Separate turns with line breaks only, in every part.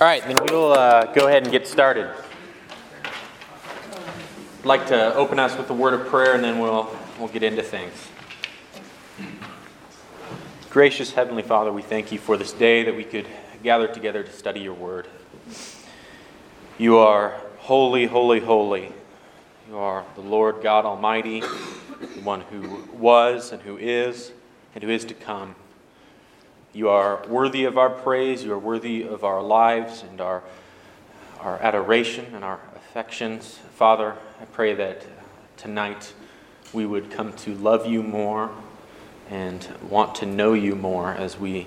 All right, then we'll uh, go ahead and get started. I'd like to open us with a word of prayer, and then we'll we'll get into things. Gracious Heavenly Father, we thank you for this day that we could gather together to study your word. You are holy, holy, holy. You are the Lord God Almighty, the one who was and who is and who is to come. You are worthy of our praise. You are worthy of our lives and our, our adoration and our affections. Father, I pray that tonight we would come to love you more and want to know you more as we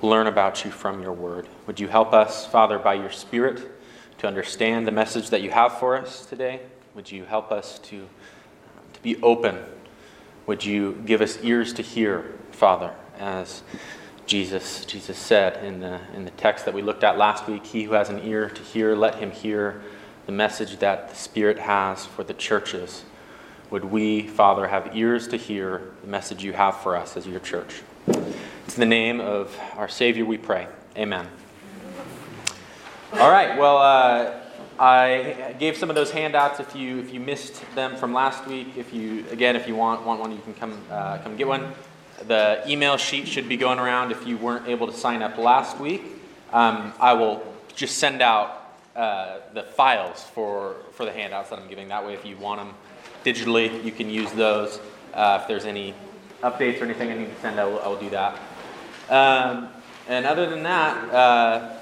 learn about you from your word. Would you help us, Father, by your Spirit, to understand the message that you have for us today? Would you help us to, to be open? Would you give us ears to hear, Father, as Jesus, Jesus said in the, in the text that we looked at last week, He who has an ear to hear, let him hear the message that the Spirit has for the churches. Would we, Father, have ears to hear the message you have for us as your church? It's in the name of our Savior we pray. Amen. All right, well, uh, I gave some of those handouts. If you if you missed them from last week, if you again if you want want one, you can come uh, come get one. The email sheet should be going around. If you weren't able to sign up last week, um, I will just send out uh, the files for for the handouts that I'm giving. That way, if you want them digitally, you can use those. Uh, if there's any updates or anything I need to send, I will, I will do that. Um, and other than that, uh,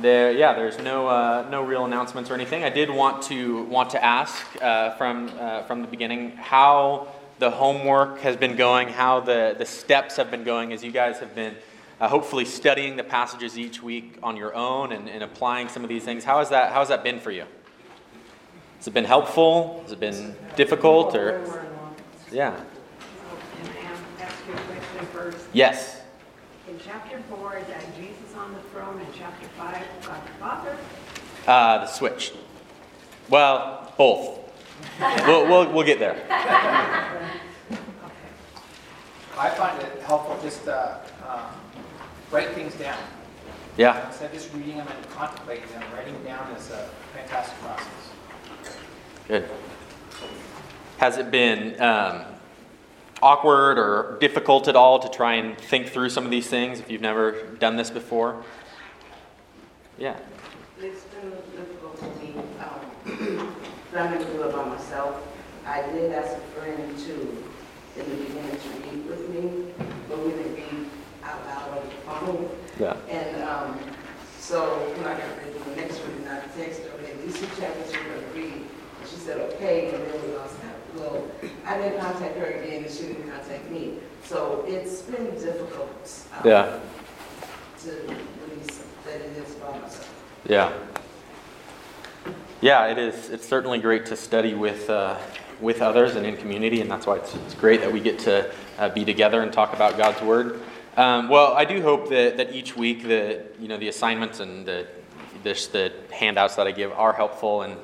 there, yeah, there's no uh, no real announcements or anything. I did want to want to ask uh, from uh, from the beginning how the homework has been going, how the the steps have been going as you guys have been. Uh, hopefully studying the passages each week on your own and, and applying some of these things. How has that how has that been for you? Has it been helpful? Has it been difficult or yeah? Yes.
In chapter four, is that Jesus on the throne? In chapter five, God the Father?
Uh, the switch. Well, both. We'll, we'll, we'll get there.
I find it helpful just to um, write things down.
Yeah.
Instead of just reading them and contemplating them, writing down is a fantastic process.
Good. Has it been um, awkward or difficult at all to try and think through some of these things if you've never done this before? Yeah.
It's been difficult for me, learning to do it by myself. I did ask a friend to, in the beginning, to read with me, but we didn't read out loud on the phone.
Yeah.
And, um, so when I got ready to the next one, I texted her, okay, these two chapters we're gonna read. And she said, okay, and then we lost that. Well, I didn't contact her again, and she didn't contact me. So it's been difficult. um,
Yeah.
To release that it is by myself.
Yeah. Yeah, it is. It's certainly great to study with uh, with others and in community, and that's why it's, it's great that we get to uh, be together and talk about God's word. Um, well, I do hope that, that each week the you know the assignments and the this, the handouts that I give are helpful and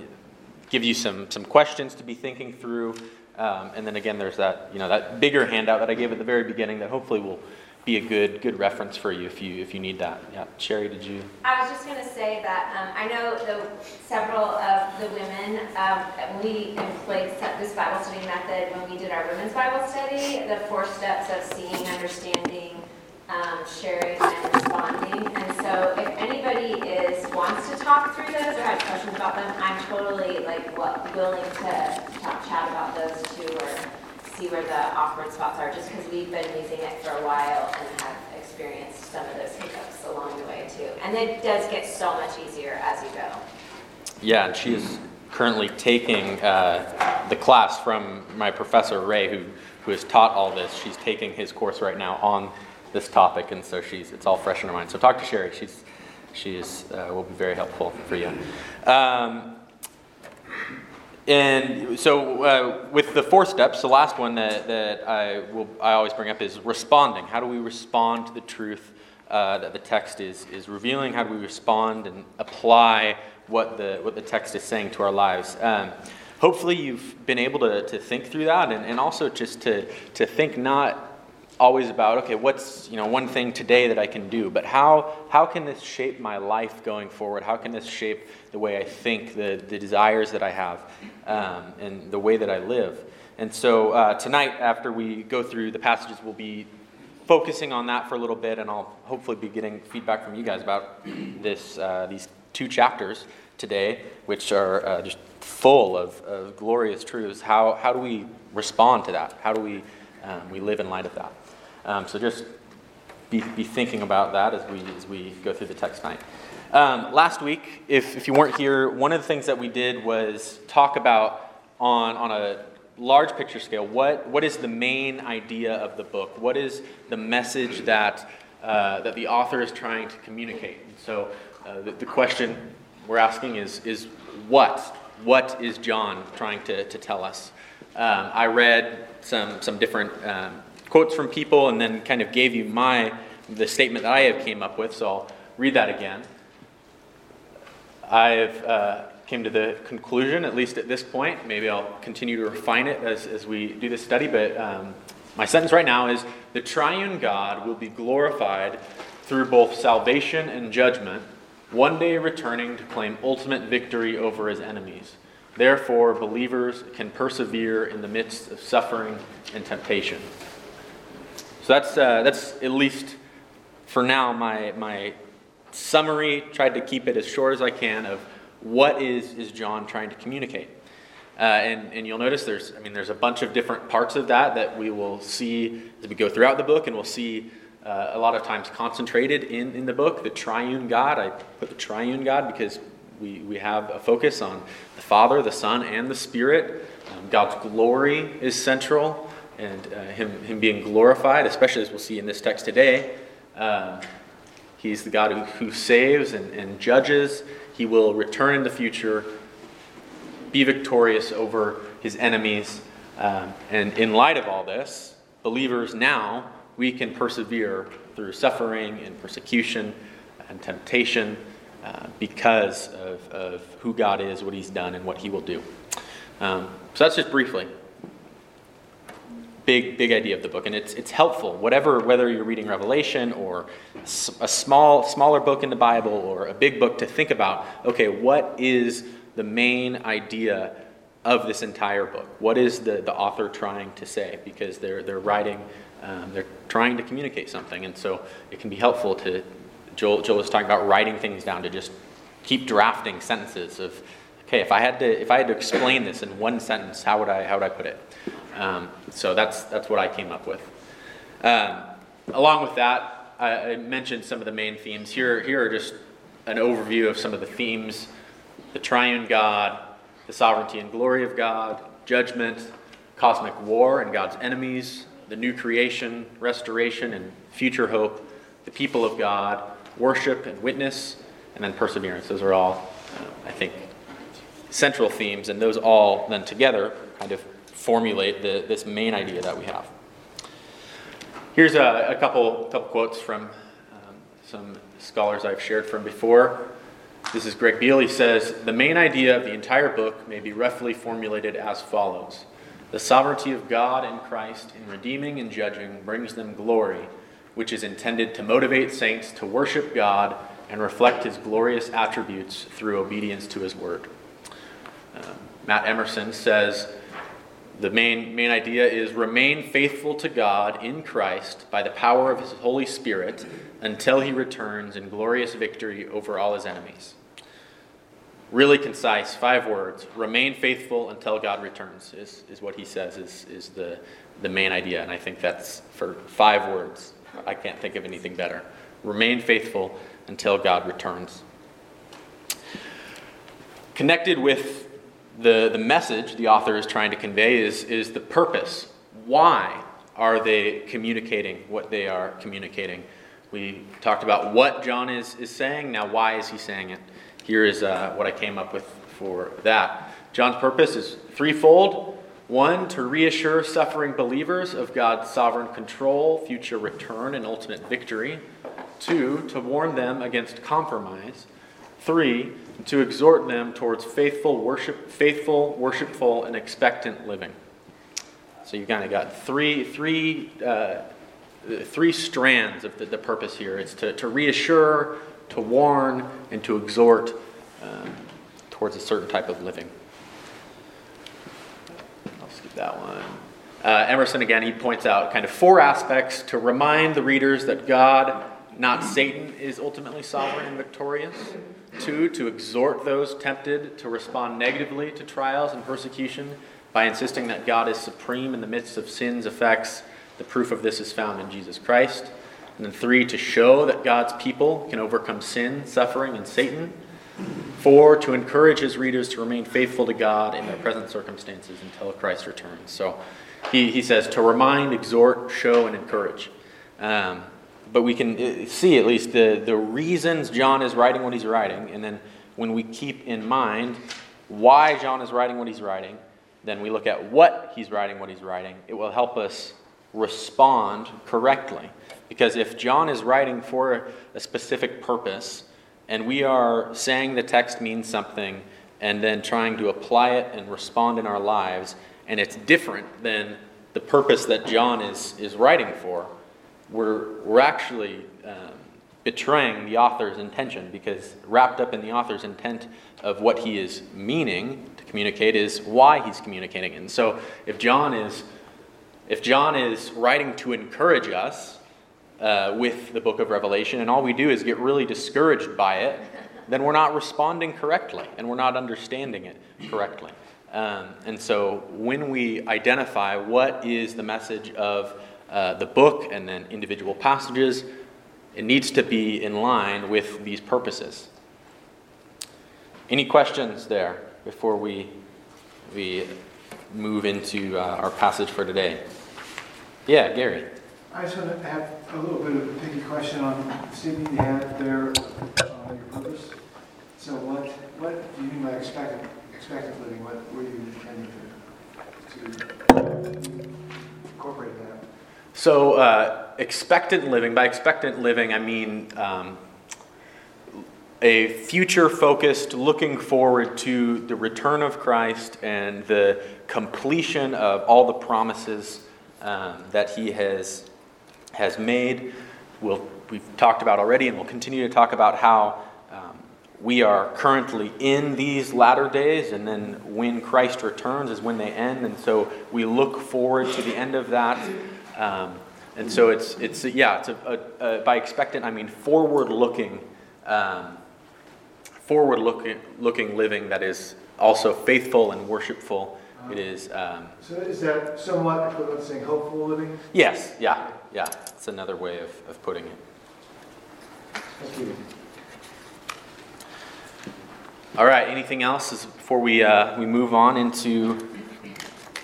give you some some questions to be thinking through. Um, and then again, there's that you know that bigger handout that I gave at the very beginning that hopefully will be a good good reference for you if you if you need that. Yeah, Sherry, did you?
I was just going to say that um, I know the, several of the women, um, we employed this Bible study method when we did our women's Bible study, the four steps of seeing, understanding, um, sharing, and responding. And so if anybody is, wants to talk through those or has questions about them, I'm totally like willing to talk, chat about those too or see where the awkward spots are, just because we've been using it for a while and have experienced some of those hiccups along the way too. And it does get so much easier as you go.
Yeah, and she is currently taking uh, the class from my professor Ray, who who has taught all this. She's taking his course right now on this topic, and so she's it's all fresh in her mind. So talk to Sherry. She's she is uh, will be very helpful for you. Um, and so, uh, with the four steps, the last one that, that I will I always bring up is responding. How do we respond to the truth uh, that the text is is revealing? How do we respond and apply what the what the text is saying to our lives? Um, hopefully, you've been able to, to think through that, and, and also just to to think not always about okay what's you know one thing today that i can do? But how how can this shape my life going forward? How can this shape the way i think the, the desires that i have um, and the way that i live? And so uh, tonight after we go through the passages we'll be focusing on that for a little bit and i'll hopefully be getting feedback from you guys about this uh, these two chapters today which are uh, just full of, of glorious truths. How, how do we respond to that? How do we um, we live in light of that um, so just be, be thinking about that as we, as we go through the text tonight. Um, last week, if, if you weren't here, one of the things that we did was talk about on, on a large picture scale what, what is the main idea of the book? What is the message that, uh, that the author is trying to communicate? And so uh, the, the question we're asking is, is what? What is John trying to, to tell us? Um, I read some, some different um, quotes from people and then kind of gave you my the statement that I have came up with. So I'll read that again. I've uh, came to the conclusion, at least at this point. Maybe I'll continue to refine it as, as we do this study. But um, my sentence right now is: the Triune God will be glorified through both salvation and judgment, one day returning to claim ultimate victory over his enemies. Therefore, believers can persevere in the midst of suffering and temptation. So that's, uh, that's at least for now my, my summary. Tried to keep it as short as I can of what is, is John trying to communicate. Uh, and, and you'll notice there's, I mean, there's a bunch of different parts of that that we will see as we go throughout the book, and we'll see uh, a lot of times concentrated in, in the book. The triune God, I put the triune God because we, we have a focus on the Father, the Son, and the Spirit. Um, God's glory is central and uh, him, him being glorified, especially as we'll see in this text today. Um, he's the God who, who saves and, and judges. He will return in the future, be victorious over his enemies. Um, and in light of all this, believers now, we can persevere through suffering and persecution and temptation uh, because of, of who God is, what he's done, and what he will do. Um, so that's just briefly big big idea of the book and it's it's helpful. Whatever whether you're reading revelation or a small smaller book in the bible or a big book to think about okay what is the main idea of this entire book? What is the, the author trying to say? Because they're they're writing um, they're trying to communicate something and so it can be helpful to joel, joel was talking about writing things down to just keep drafting sentences of okay if i had to if i had to explain this in one sentence how would i how would i put it um, so that's, that's what I came up with. Um, along with that, I, I, mentioned some of the main themes. Here, here are just an overview of some of the themes the triune God, the sovereignty and glory of God, judgment, cosmic war and God's enemies, the new creation, restoration, and future hope, the people of God, worship and witness, and then perseverance. Those are all, uh, I think, central themes, and those all then together kind of formulate the, this main idea that we have. Here's a, a couple, couple quotes from um, some scholars I've shared from before. This is Greg Beale. He says The main idea of the entire book may be roughly formulated as follows The sovereignty of God and Christ in redeeming and judging brings them glory, which is intended to motivate saints to worship God and reflect his glorious attributes through obedience to his word. Um, Matt Emerson says, the main, main idea is remain faithful to God in Christ by the power of his Holy Spirit until he returns in glorious victory over all his enemies. Really concise, five words. Remain faithful until God returns, is, is what he says is, is the, the main idea. And I think that's for five words. I can't think of anything better. Remain faithful until God returns. Connected with the, the message the author is trying to convey is, is the purpose. Why are they communicating what they are communicating? We talked about what John is, is saying. Now, why is he saying it? Here is uh, what I came up with for that. John's purpose is threefold. One, to reassure suffering believers of God's sovereign control, future return, and ultimate victory. Two, to warn them against compromise. Three, to exhort them towards faithful worship, faithful, worshipful, and expectant living. So you've kind of got three, three uh, three strands of the, the purpose here. It's to, to reassure, to warn, and to exhort um, towards a certain type of living. I'll skip that one. Uh, Emerson, again, he points out kind of four aspects to remind the readers that God, not Satan, is ultimately sovereign and victorious. Two, to exhort those tempted to respond negatively to trials and persecution by insisting that God is supreme in the midst of sin's effects. The proof of this is found in Jesus Christ. And then three, to show that God's people can overcome sin, suffering, and Satan. Four, to encourage his readers to remain faithful to God in their present circumstances until Christ returns. So he, he says to remind, exhort, show, and encourage. Um, but we can uh, see at least the, the reasons John is writing what he's writing. And then when we keep in mind why John is writing what he's writing, then we look at what he's writing what he's writing. It will help us respond correctly. Because if John is writing for a specific purpose, and we are saying the text means something and then trying to apply it and respond in our lives, and it's different than the purpose that John is, is writing for, we're, we're actually um, betraying the author's intention because wrapped up in the author's intent of what he is meaning to communicate is why he's communicating. And so if John is if John is writing to encourage us uh, with the book of Revelation, and all we do is get really discouraged by it, then we're not responding correctly and we're not understanding it correctly. Um, and so when we identify what is the message of uh, the book and then individual passages, it needs to be in line with these purposes. Any questions there before we, we move into uh, our passage for today? Yeah, Gary.
I just want to have a little bit of a picky question on statement you had there on your purpose. So what, what do you mean by expectant, expectant living? What were you intending to, to incorporate that?
So, uh, expectant living, by expectant living, I mean um, a future focused, looking forward to the return of Christ and the completion of all the promises um, that He has, has made. We'll, we've talked about already, and we'll continue to talk about how um, we are currently in these latter days, and then when Christ returns is when they end. And so we look forward to the end of that. Um, and so it's, it's yeah, it's a, a, a by expectant, I mean forward looking, um, forward looking, looking living that is also faithful and worshipful. It is. Um,
So is that somewhat equivalent to saying hopeful living?
yes, yeah, yeah. It's another way of, of putting it.
Thank you.
All right, anything else before we, uh, we move on into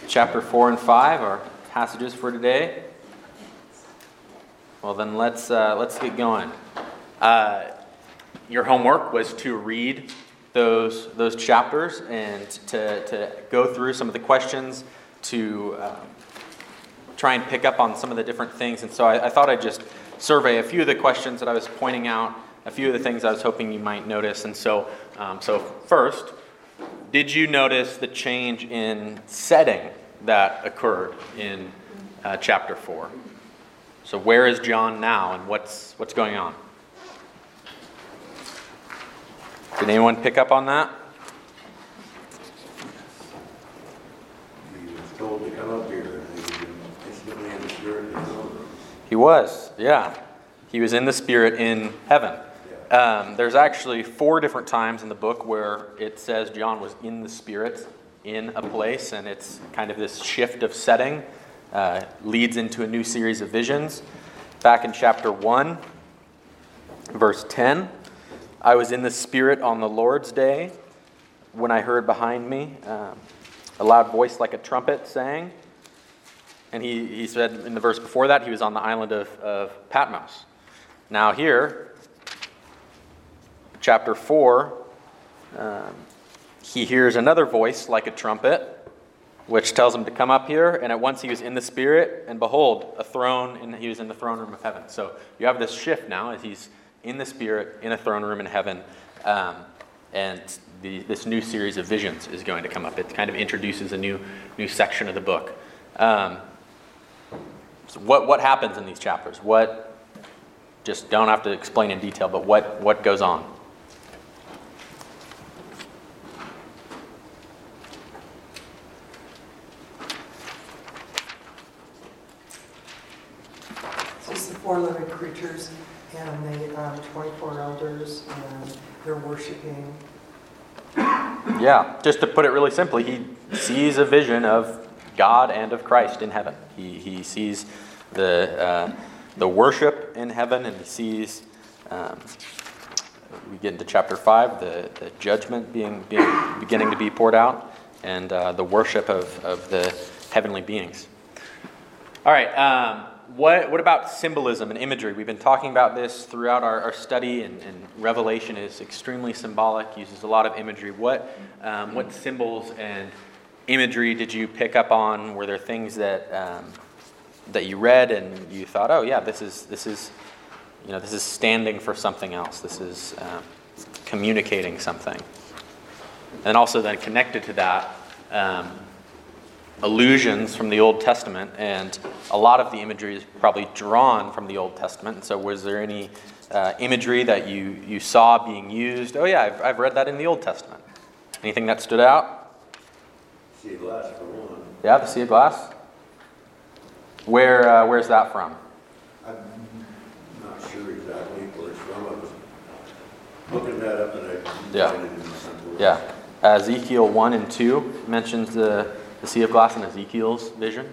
chapter 4 and 5, our passages for today? Well, then let's, uh, let's get going. Uh, your homework was to read those, those chapters and to, to go through some of the questions, to um, try and pick up on some of the different things. And so I, I thought I'd just survey a few of the questions that I was pointing out, a few of the things I was hoping you might notice. And so, um, so first, did you notice the change in setting that occurred in uh, chapter 4? So, where is John now and what's, what's going on? Did anyone pick up on that?
He was told to come up here, and he was instantly in the spirit of the Lord.
He was, yeah. He was in the Spirit in heaven. Um, there's actually four different times in the book where it says John was in the Spirit in a place, and it's kind of this shift of setting, uh, leads into a new series of visions. Back in chapter 1, verse 10, I was in the Spirit on the Lord's day when I heard behind me um, a loud voice like a trumpet saying, and he, he said in the verse before that, he was on the island of, of Patmos. Now, here, chapter 4, um, he hears another voice like a trumpet, which tells him to come up here. And at once he was in the Spirit, and behold, a throne, and he was in the throne room of heaven. So you have this shift now as he's in the Spirit, in a throne room in heaven. Um, and the, this new series of visions is going to come up. It kind of introduces a new, new section of the book. Um, So what, what happens in these chapters? What, just don't have to explain in detail, but what, what goes on?
It's just the four living creatures and the um, 24 elders, and they're worshiping.
Yeah, just to put it really simply, he sees a vision of God and of Christ in heaven. He, he sees the, uh, the worship in heaven, and he sees, um, we get into chapter 5, the, the judgment being, being beginning to be poured out, and uh, the worship of, of the heavenly beings. All right, um, what, what about symbolism and imagery? We've been talking about this throughout our, our study, and, and Revelation is extremely symbolic, uses a lot of imagery. What, um, what symbols and imagery did you pick up on? Were there things that, um, that you read and you thought, oh, yeah, this is, this is, you know, this is standing for something else. This is um, communicating something. And also then connected to that, um, allusions from the Old Testament, and a lot of the imagery is probably drawn from the Old Testament. So, was there any uh, imagery that you, you saw being used? Oh, yeah, I've, I've read that in the Old Testament. Anything that stood out?
See a glass for one.
Yeah, the sea of glass. Where, uh, where's that from?
I'm not sure exactly where it's from. I was looking that up and I
Yeah.
it in.
Yeah. Uh, Ezekiel 1 and 2 mentions the, the sea of glass in Ezekiel's vision.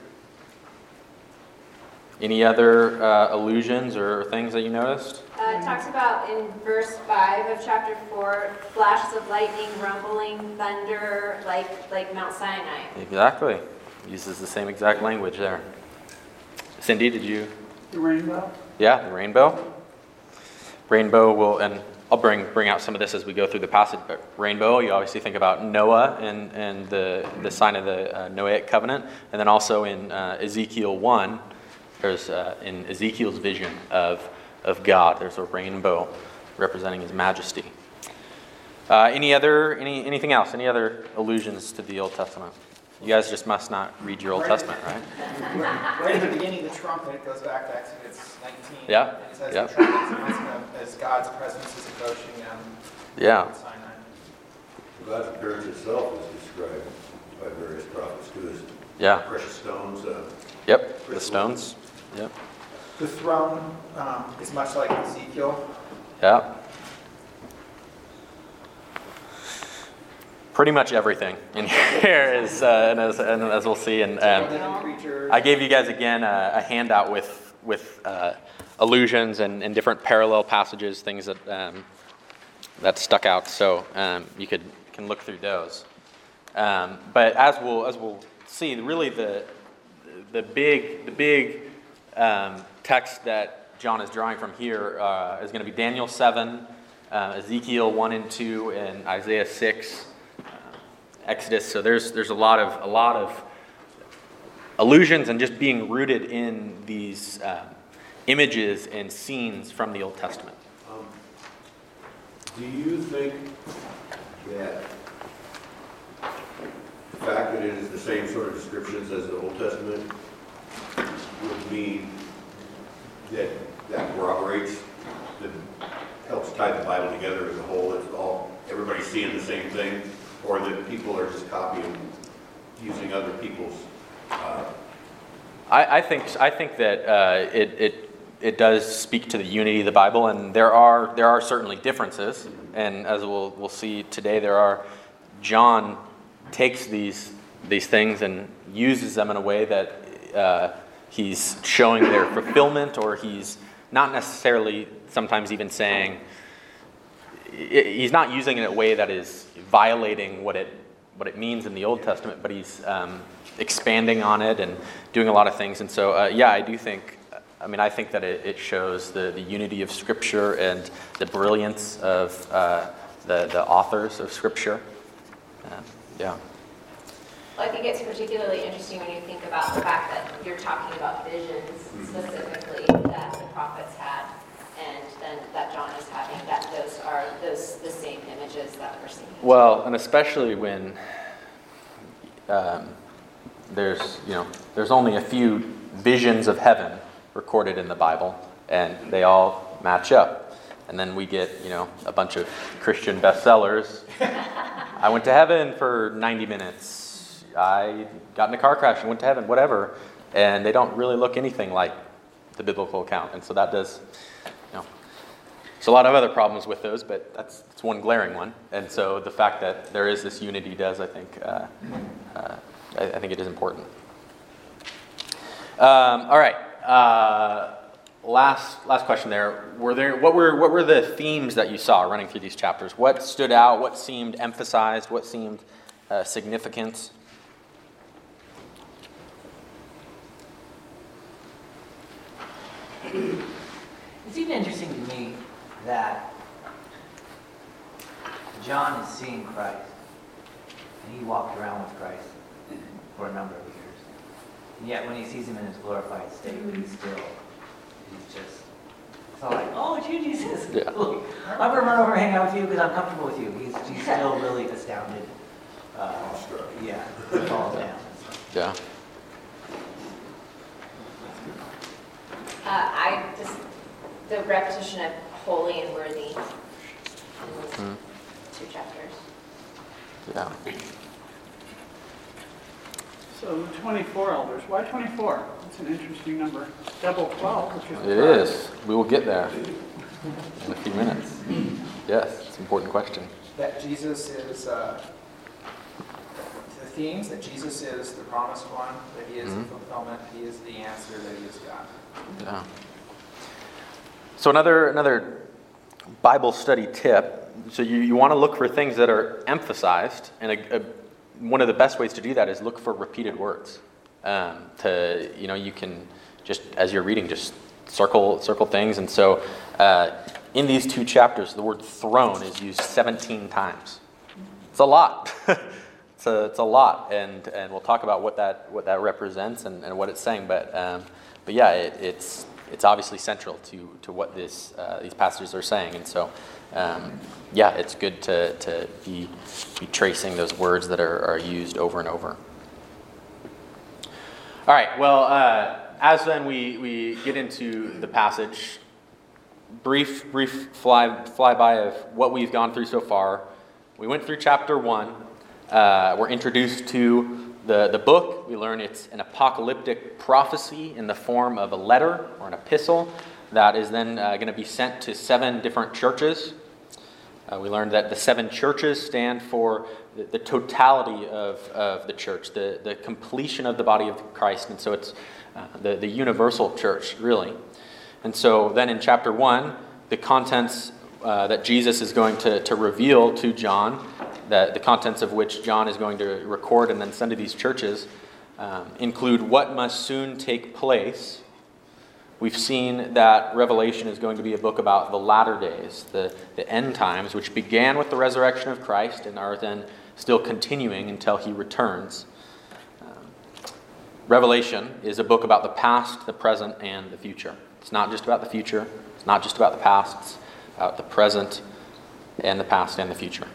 Any other uh, allusions or things that you noticed?
Uh, it talks about in verse 5 of chapter 4 flashes of lightning, rumbling, thunder, like, like Mount Sinai.
Exactly. Uses the same exact language there. Cindy, did you?
The rainbow?
Yeah, the rainbow. Rainbow will, and I'll bring bring out some of this as we go through the passage. But rainbow, you obviously think about Noah and and the the sign of the uh, Noahic covenant, and then also in uh, Ezekiel one, there's uh, in Ezekiel's vision of of God. There's a rainbow representing His majesty. Uh, any other any anything else? Any other allusions to the Old Testament? You guys just must not read your Old Testament, right?
Right at the beginning of the trumpet, it goes back to Exodus 19.
Yeah,
And it says
yeah.
the trumpet is announcing as God's presence is approaching them
Yeah.
Sinai.
God's appearance itself is described by various prophets too as
Yeah.
precious stones. uh,
Yep. The stones. Yep.
The throne um, is much like Ezekiel.
Yeah. Pretty much everything in here is, uh, and, as, and as we'll see, and um. I gave you guys again a, a handout with with uh, allusions and, and different parallel passages, things that um, that stuck out. So um, you could can look through those. Um, but as we'll as we'll see, really the the big the big um, text that John is drawing from here uh, is going to be Daniel seven, uh, Ezekiel one and two, and Isaiah six, uh, Exodus. So there's there's a lot of a lot of allusions and just being rooted in these uh, images and scenes from the Old Testament.
Um, Do you think that the fact that it is the same sort of descriptions as the Old Testament would mean that that corroborates, that helps tie the Bible together as a whole, it's all, everybody's seeing the same thing? Or that people are just copying, using other people's, uh,
I, I think I think that uh, it, it it does speak to the unity of the Bible, and there are there are certainly differences, and as we'll we'll see today, there are. John takes these these things and uses them in a way that uh, he's showing their fulfillment, or he's not necessarily sometimes even saying he's not using it in a way that is violating what it what it means in the Old Testament, but he's um, expanding on it and doing a lot of things. And so, uh, yeah, I do think. I mean, I think that it, it shows the, the unity of Scripture and the brilliance of uh, the the authors of Scripture. Um, yeah.
Well, I think it's particularly interesting when you think about the fact that you're talking about visions specifically that the prophets had, and then that John is having, that those are those the same images that we're seeing.
Well, and especially when um, there's, you know, there's only a few visions of heaven recorded in the Bible, and they all match up. And then we get, you know, a bunch of Christian bestsellers. I went to heaven for 90 minutes. I got in a car crash and went to heaven, whatever. And they don't really look anything like the biblical account. And so that does, there's a lot of other problems with those, but that's, that's one glaring one. And so the fact that there is this unity does, I think, uh, uh, I, I think it is important. Um, all right. Uh, last last question there. Were there what were what were the themes that you saw running through these chapters? What stood out? What seemed emphasized? What seemed uh, significant?
It's even interesting to me that John is seeing Christ, and he walked around with Christ for a number of years. And yet, when he sees him in his glorified state, he's still, he's just, it's all like, oh, it's you, Jesus.
Yeah.
Look, I'm gonna run over and hang out with you because I'm comfortable with you. He's, he's still really astounded. Uh, yeah, he falls down.
Yeah.
Uh, I just, the repetition of holy and worthy in those
Mm.
two chapters.
Yeah.
So the 24 elders, why 24? That's an interesting number. Double 12, which is.
It is. We will get there in a few minutes. Yes, it's an important question.
That Jesus is, uh, the themes, that Jesus is the promised one, that he is the
Mhm.
fulfillment, he is the answer, that he is God.
Yeah. So another another Bible study tip. So you, you want to look for things that are emphasized, and a, a, one of the best ways to do that is look for repeated words. Um, to you know, you can just as you're reading, just circle circle things. And so uh, in these two chapters, the word throne is used 17 times. It's a lot. it's a it's a lot, and and we'll talk about what that what that represents and, and what it's saying. But um, but yeah, it, it's it's obviously central to to what this uh, these passages are saying, and so um, yeah, it's good to to be be tracing those words that are, are used over and over. All right. Well, uh, as then we we get into the passage, brief brief fly flyby of what we've gone through so far. We went through chapter one. Uh, we're introduced to the, the book. We learn it's an apocalyptic prophecy in the form of a letter or an epistle that is then uh, going to be sent to seven different churches. Uh, we learned that the seven churches stand for the, the totality of, of the church, the, the completion of the body of Christ. And so it's uh, the, the universal church, really. And so then in chapter 1, the contents uh, that Jesus is going to, to reveal to John, that the contents of which John is going to record and then send to these churches, um, include what must soon take place. We've seen that Revelation is going to be a book about the latter days, the, the end times, which began with the resurrection of Christ and are then still continuing until he returns. Um, Revelation is a book about the past, the present, and the future. It's not just about the future, it's not just about the past, it's about the present and the past and the future.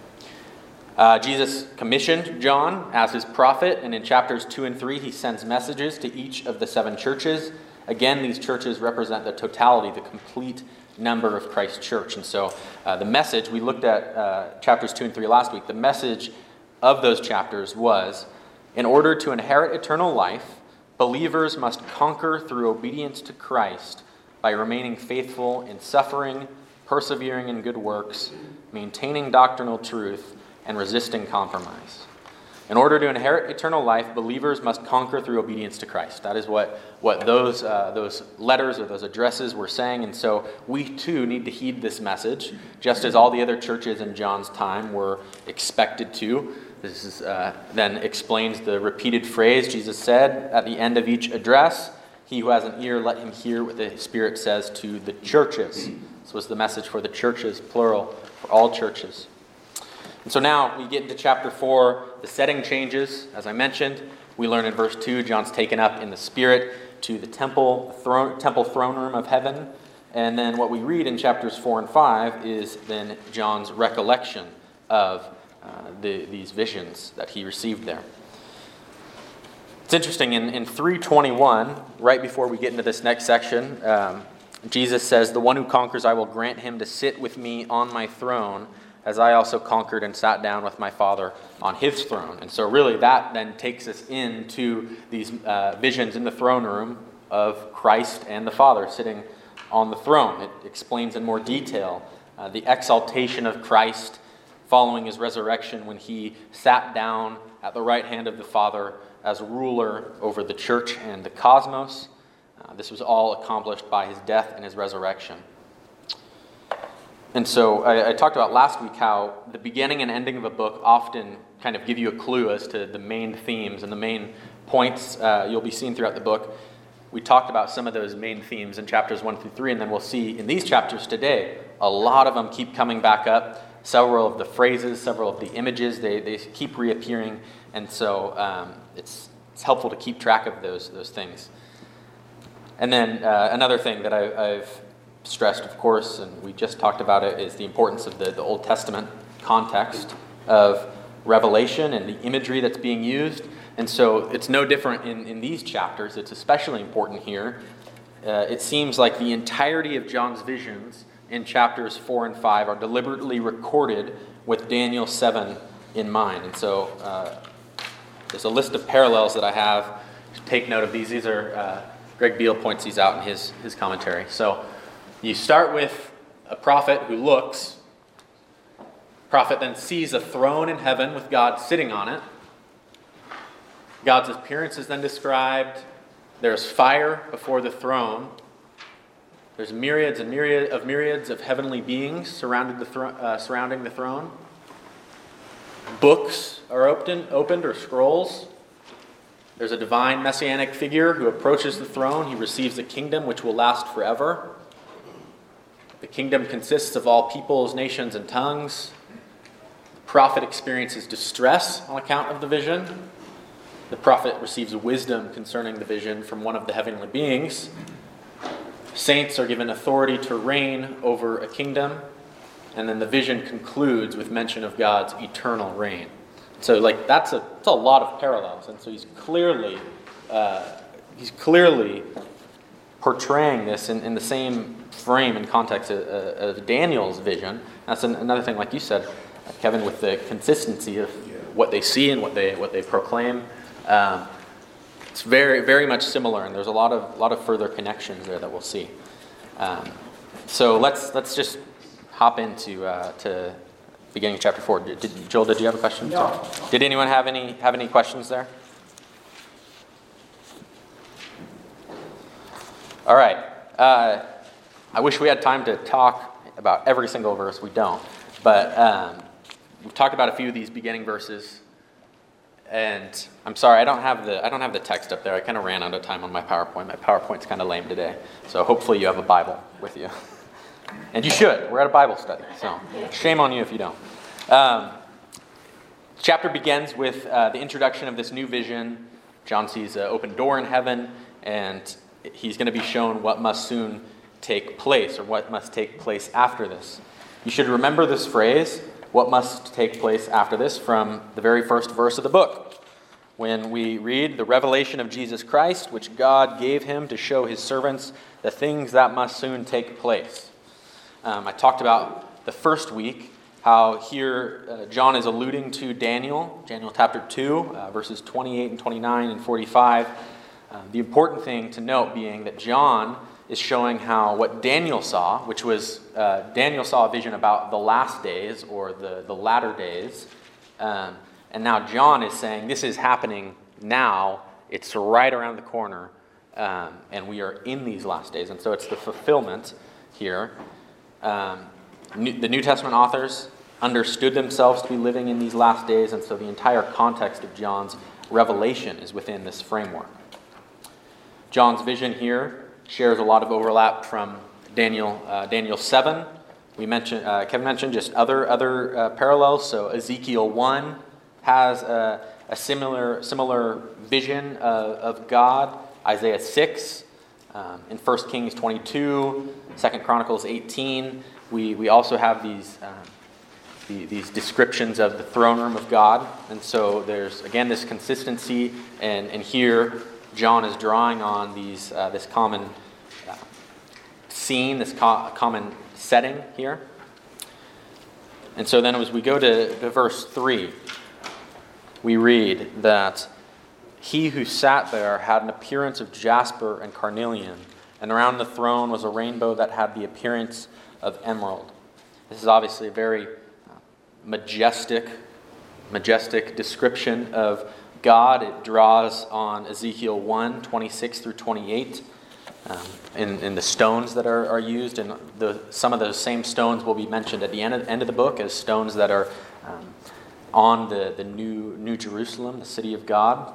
Uh, Jesus commissioned John as his prophet, and in chapters 2 and 3, he sends messages to each of the seven churches. Again, these churches represent the totality, the complete number of Christ's church. And so uh, the message, we looked at uh, chapters 2 and 3 last week, the message of those chapters was in order to inherit eternal life, believers must conquer through obedience to Christ by remaining faithful in suffering, persevering in good works, maintaining doctrinal truth, and resisting compromise. In order to inherit eternal life, believers must conquer through obedience to Christ. That is what, what those, uh, those letters or those addresses were saying. And so we too need to heed this message, just as all the other churches in John's time were expected to. This is, uh, then explains the repeated phrase Jesus said at the end of each address He who has an ear, let him hear what the Spirit says to the churches. This was the message for the churches, plural, for all churches. And so now we get into chapter 4. The setting changes. As I mentioned, we learn in verse 2 John's taken up in the Spirit to the temple throne, temple throne room of heaven. And then what we read in chapters 4 and 5 is then John's recollection of uh, the, these visions that he received there. It's interesting, in, in 321, right before we get into this next section, um, Jesus says, The one who conquers, I will grant him to sit with me on my throne, as I also conquered and sat down with my Father on his throne. And so, really, that then takes us into these uh, visions in the throne room of Christ and the Father sitting on the throne. It explains in more detail uh, the exaltation of Christ following his resurrection when he sat down at the right hand of the Father as ruler over the church and the cosmos. Uh, this was all accomplished by his death and his resurrection. And so I, I, talked about last week how the beginning and ending of a book often kind of give you a clue as to the main themes and the main points uh, you'll be seeing throughout the book. We talked about some of those main themes in chapters 1 through 3, and then we'll see in these chapters today, a lot of them keep coming back up. Several of the phrases, several of the images, they, they keep reappearing. And so um, it's, it's helpful to keep track of those, those things. And then uh, another thing that I, have stressed, of course, and we just talked about it, is the importance of the, the Old Testament context of Revelation and the imagery that's being used. And so it's no different in, in these chapters. It's especially important here. Uh, it seems like the entirety of John's visions in chapters 4 and 5 are deliberately recorded with Daniel 7 in mind. And so uh, there's a list of parallels that I have. Take note of these. These are, uh, Greg Beale points these out in his, his commentary. So you start with a prophet who looks. Prophet then sees a throne in heaven with God sitting on it. God's appearance is then described. There's fire before the throne. There's myriads and myriad of myriads of heavenly beings surrounded the thro- uh, surrounding the throne. Books are opened, opened or scrolls. There's a divine messianic figure who approaches the throne. He receives a kingdom which will last forever. The kingdom consists of all peoples, nations, and tongues. The prophet experiences distress on account of the vision. The prophet receives wisdom concerning the vision from one of the heavenly beings. Saints are given authority to reign over a kingdom. And then the vision concludes with mention of God's eternal reign. So, like, that's a, that's a lot of parallels. And so he's clearly, uh, he's clearly portraying this in, in the same frame and context of, uh, of Daniel's vision. That's an, another thing, like you said, Kevin, with the consistency of what they see and what they, what they proclaim. Um, it's very, very much similar, and there's a lot of, lot of further connections there that we'll see. Um, so let's, let's just hop into uh, to beginning of chapter four. Did, did, Joel, did you have a question?
No.
Did anyone have any have any questions there? All right. Uh, I wish we had time to talk about every single verse. We don't, but um, we've talked about a few of these beginning verses and I'm sorry, I don't have the I don't have the text up there. I kind of ran out of time on my PowerPoint. My PowerPoint's kind of lame today. So hopefully you have a Bible with you, and you should. We're at a Bible study, so shame on you if you don't. Um, chapter begins with uh, the introduction of this new vision. John sees an open door in heaven, and he's going to be shown what must soon take place, or what must take place after this. You should remember this phrase what must take place after this from the very first verse of the book. When we read the revelation of Jesus Christ, which God gave him to show his servants the things that must soon take place. Um, I talked about the first week how here uh, John is alluding to Daniel, Daniel chapter 2, uh, verses 28 and 29 and 45. Uh, the important thing to note being that John is showing how what Daniel saw, which was uh, Daniel saw a vision about the last days or the, the latter days. Um, and now John is saying this is happening now, it's right around the corner, um, and we are in these last days. And so it's the fulfillment here. Um, New, the New Testament authors understood themselves to be living in these last days, and so the entire context of John's revelation is within this framework. John's vision here shares a lot of overlap from Daniel, uh, Daniel 7. We mentioned, uh, Kevin mentioned just other, other uh, parallels. So Ezekiel 1 has a, a similar, similar vision of, of God. Isaiah 6, um, in 1 Kings 22, 2 Chronicles 18. We, we also have these um, the, these descriptions of the throne room of God. And so there's, again, this consistency. And, and here, John is drawing on these, uh, this common uh, scene, this co- common setting here. And so then, as we go to, to verse 3, we read that he who sat there had an appearance of jasper and carnelian, and around the throne was a rainbow that had the appearance of emerald. This is obviously a very uh, majestic, majestic description of God. It draws on Ezekiel 1 26 through 28 um, in, in the stones that are, are used. And the, some of those same stones will be mentioned at the end of, end of the book as stones that are um, on the, the new, new Jerusalem, the city of God.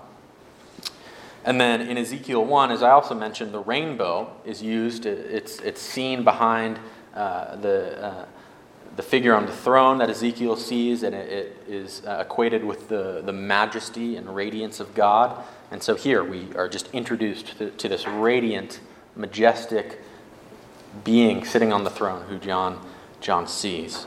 And then in Ezekiel 1, as I also mentioned, the rainbow is used. It's, it's seen behind uh, the, uh, the figure on the throne that Ezekiel sees, and it, it is uh, equated with the, the majesty and radiance of God. And so here we are just introduced to, to this radiant majestic being sitting on the throne who John, John sees.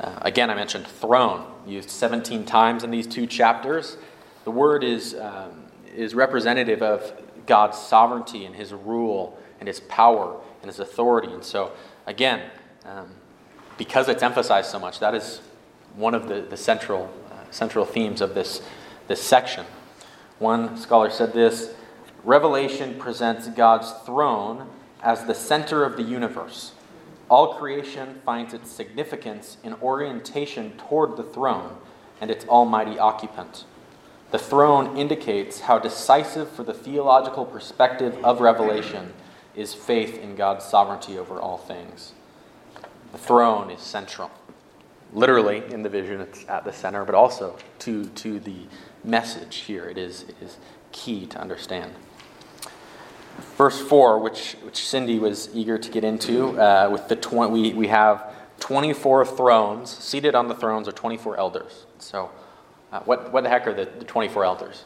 Uh, again, I mentioned throne, used 17 times in these two chapters. The word is, um, is representative of God's sovereignty and his rule and his power and his authority. And so, again, um, because it's emphasized so much, that is one of the, the central, uh, central themes of this, this section. One scholar said this Revelation presents God's throne as the center of the universe. All creation finds its significance in orientation toward the throne and its almighty occupant. The throne indicates how decisive for the theological perspective of Revelation is faith in God's sovereignty over all things. The throne is central. Literally, in the vision, it's at the center, but also to, to the message here. It is, it is key to understand verse 4, which, which Cindy was eager to get into, uh, with the tw- we, we have 24 thrones. Seated on the thrones are 24 elders. So, uh, what, what the heck are the, the 24 elders?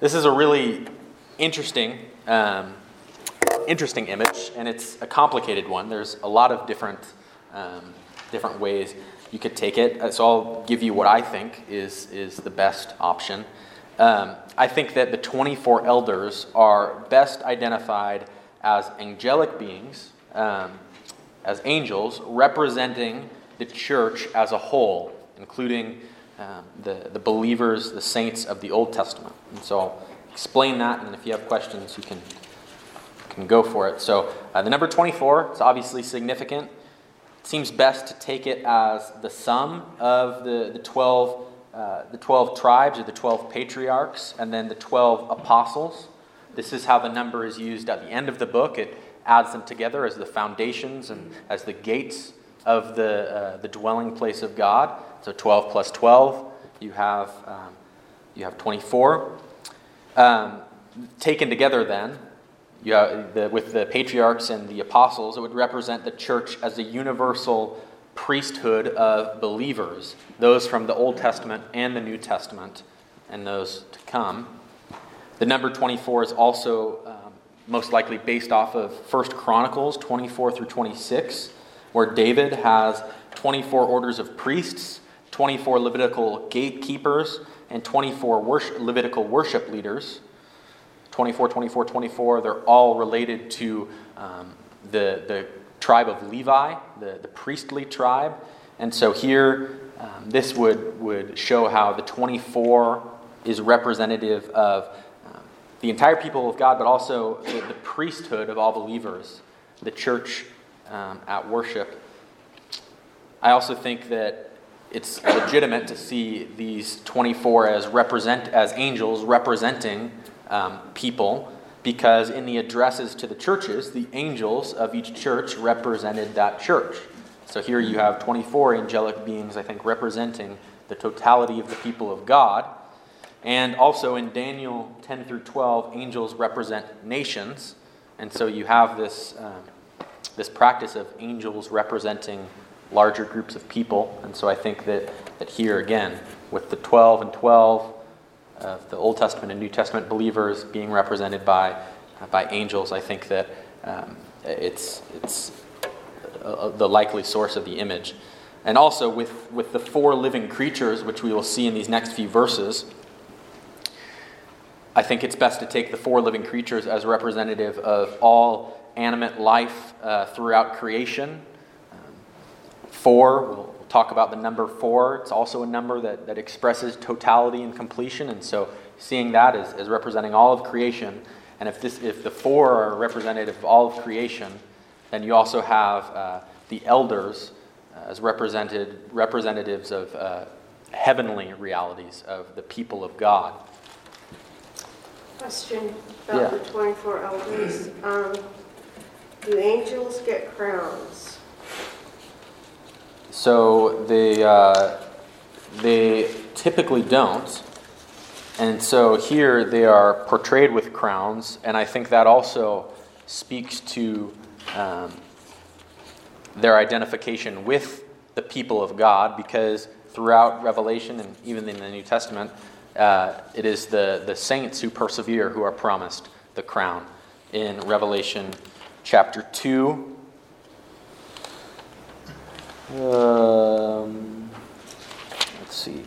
This is a really interesting, um, interesting image, and it's a complicated one. There's a lot of different, um, different ways you could take it. Uh, so, I'll give you what I think is, is the best option. Um, I think that the 24 elders are best identified as angelic beings, um, as angels, representing the church as a whole, including um, the, the believers, the saints of the Old Testament. And so I'll explain that, and if you have questions, you can, can go for it. So uh, the number 24 is obviously significant. Seems best to take it as the sum of the, the 12 uh, the 12 tribes or the 12 patriarchs, and then the 12 apostles. This is how the number is used at the end of the book. It adds them together as the foundations and as the gates of the, uh, the dwelling place of God. So 12 plus 12, you have, um, you have 24. Um, taken together, then, you have the, with the patriarchs and the apostles, it would represent the church as a universal priesthood of believers, those from the Old Testament and the New Testament, and those to come. The number 24 is also um, most likely based off of 1 Chronicles 24 through 26, where David has 24 orders of priests, 24 Levitical gatekeepers, and 24 worship, Levitical worship leaders. 24, 24, 24, they're all related to um, the, the tribe of Levi, the, the priestly tribe. And so here, um, this would, would show how the 24 is representative of um, the entire people of God, but also the, the, priesthood of all believers, the church um, at worship. I also think that it's legitimate to see these 24 as represent as angels representing um, people because in the addresses to the churches, the angels of each church represented that church. So here you have 24 angelic beings, I think, representing the totality of the people of God. And also in Daniel 10 through 12, angels represent nations. And so you have this, um, this practice of angels representing larger groups of people. And so I think that, that here again, with the 12 and 12, of the Old Testament and New Testament believers being represented by, uh, by angels, I think that um, it's, it's uh, the likely source of the image. and also with, with the four living creatures, which we will see in these next few verses, I think it's best to take the four living creatures as representative of all animate life uh, throughout creation. Um, four, talk about the number four. It's also a number that, that expresses totality and completion, and so seeing that as, as representing all of creation. And if, this, if the four are representative of all of creation, then you also have uh, the elders uh, as represented, representatives of uh, heavenly realities of the people of God.
Question
Yeah.
about the 24 elders. Um, Do angels get crowns?
So they, uh, they typically don't. And so here they are portrayed with crowns, and I think that also speaks to um, their identification with the people of God, because throughout Revelation and even in the New Testament, uh, it is the, the saints who persevere who are promised the crown. In Revelation chapter 2, um, let's see.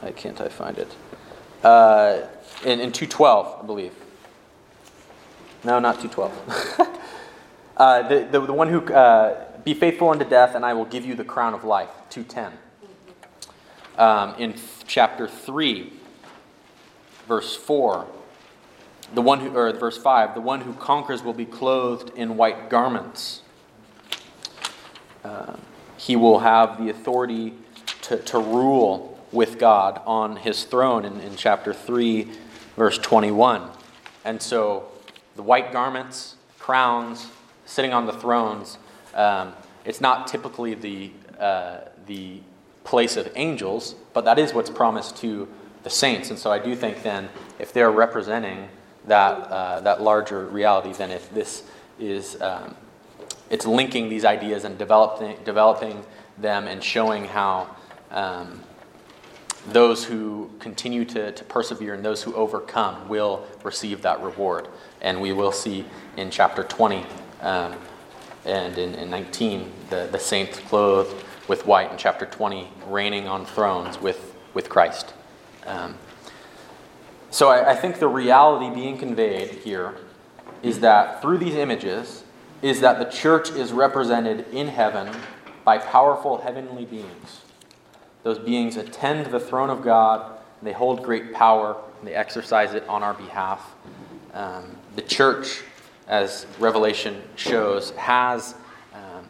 Why can't I find it? Uh, in, in 212, I believe. No, not 212. uh, the, the, the one who, uh, be faithful unto death, and I will give you the crown of life. 210. Um, in chapter 3, verse 4, the one who, or verse 5, the one who conquers will be clothed in white garments. Uh, he will have the authority to, to rule with God on his throne in, in chapter 3, verse 21. And so the white garments, crowns, sitting on the thrones, um, it's not typically the, uh, the place of angels, but that is what's promised to the saints. And so I do think then, if they're representing that, uh, that larger reality, then if this is, um, it's linking these ideas and developing, developing them and showing how um, those who continue to, to persevere and those who overcome will receive that reward. And we will see in chapter 20 um, and in, in 19 the, the saints clothed with white, in chapter 20 reigning on thrones with, with Christ. Um, so I, I think the reality being conveyed here is that through these images, is that the church is represented in heaven by powerful heavenly beings. Those beings attend the throne of God, they hold great power, they exercise it on our behalf. Um, the church, as Revelation shows, has, um,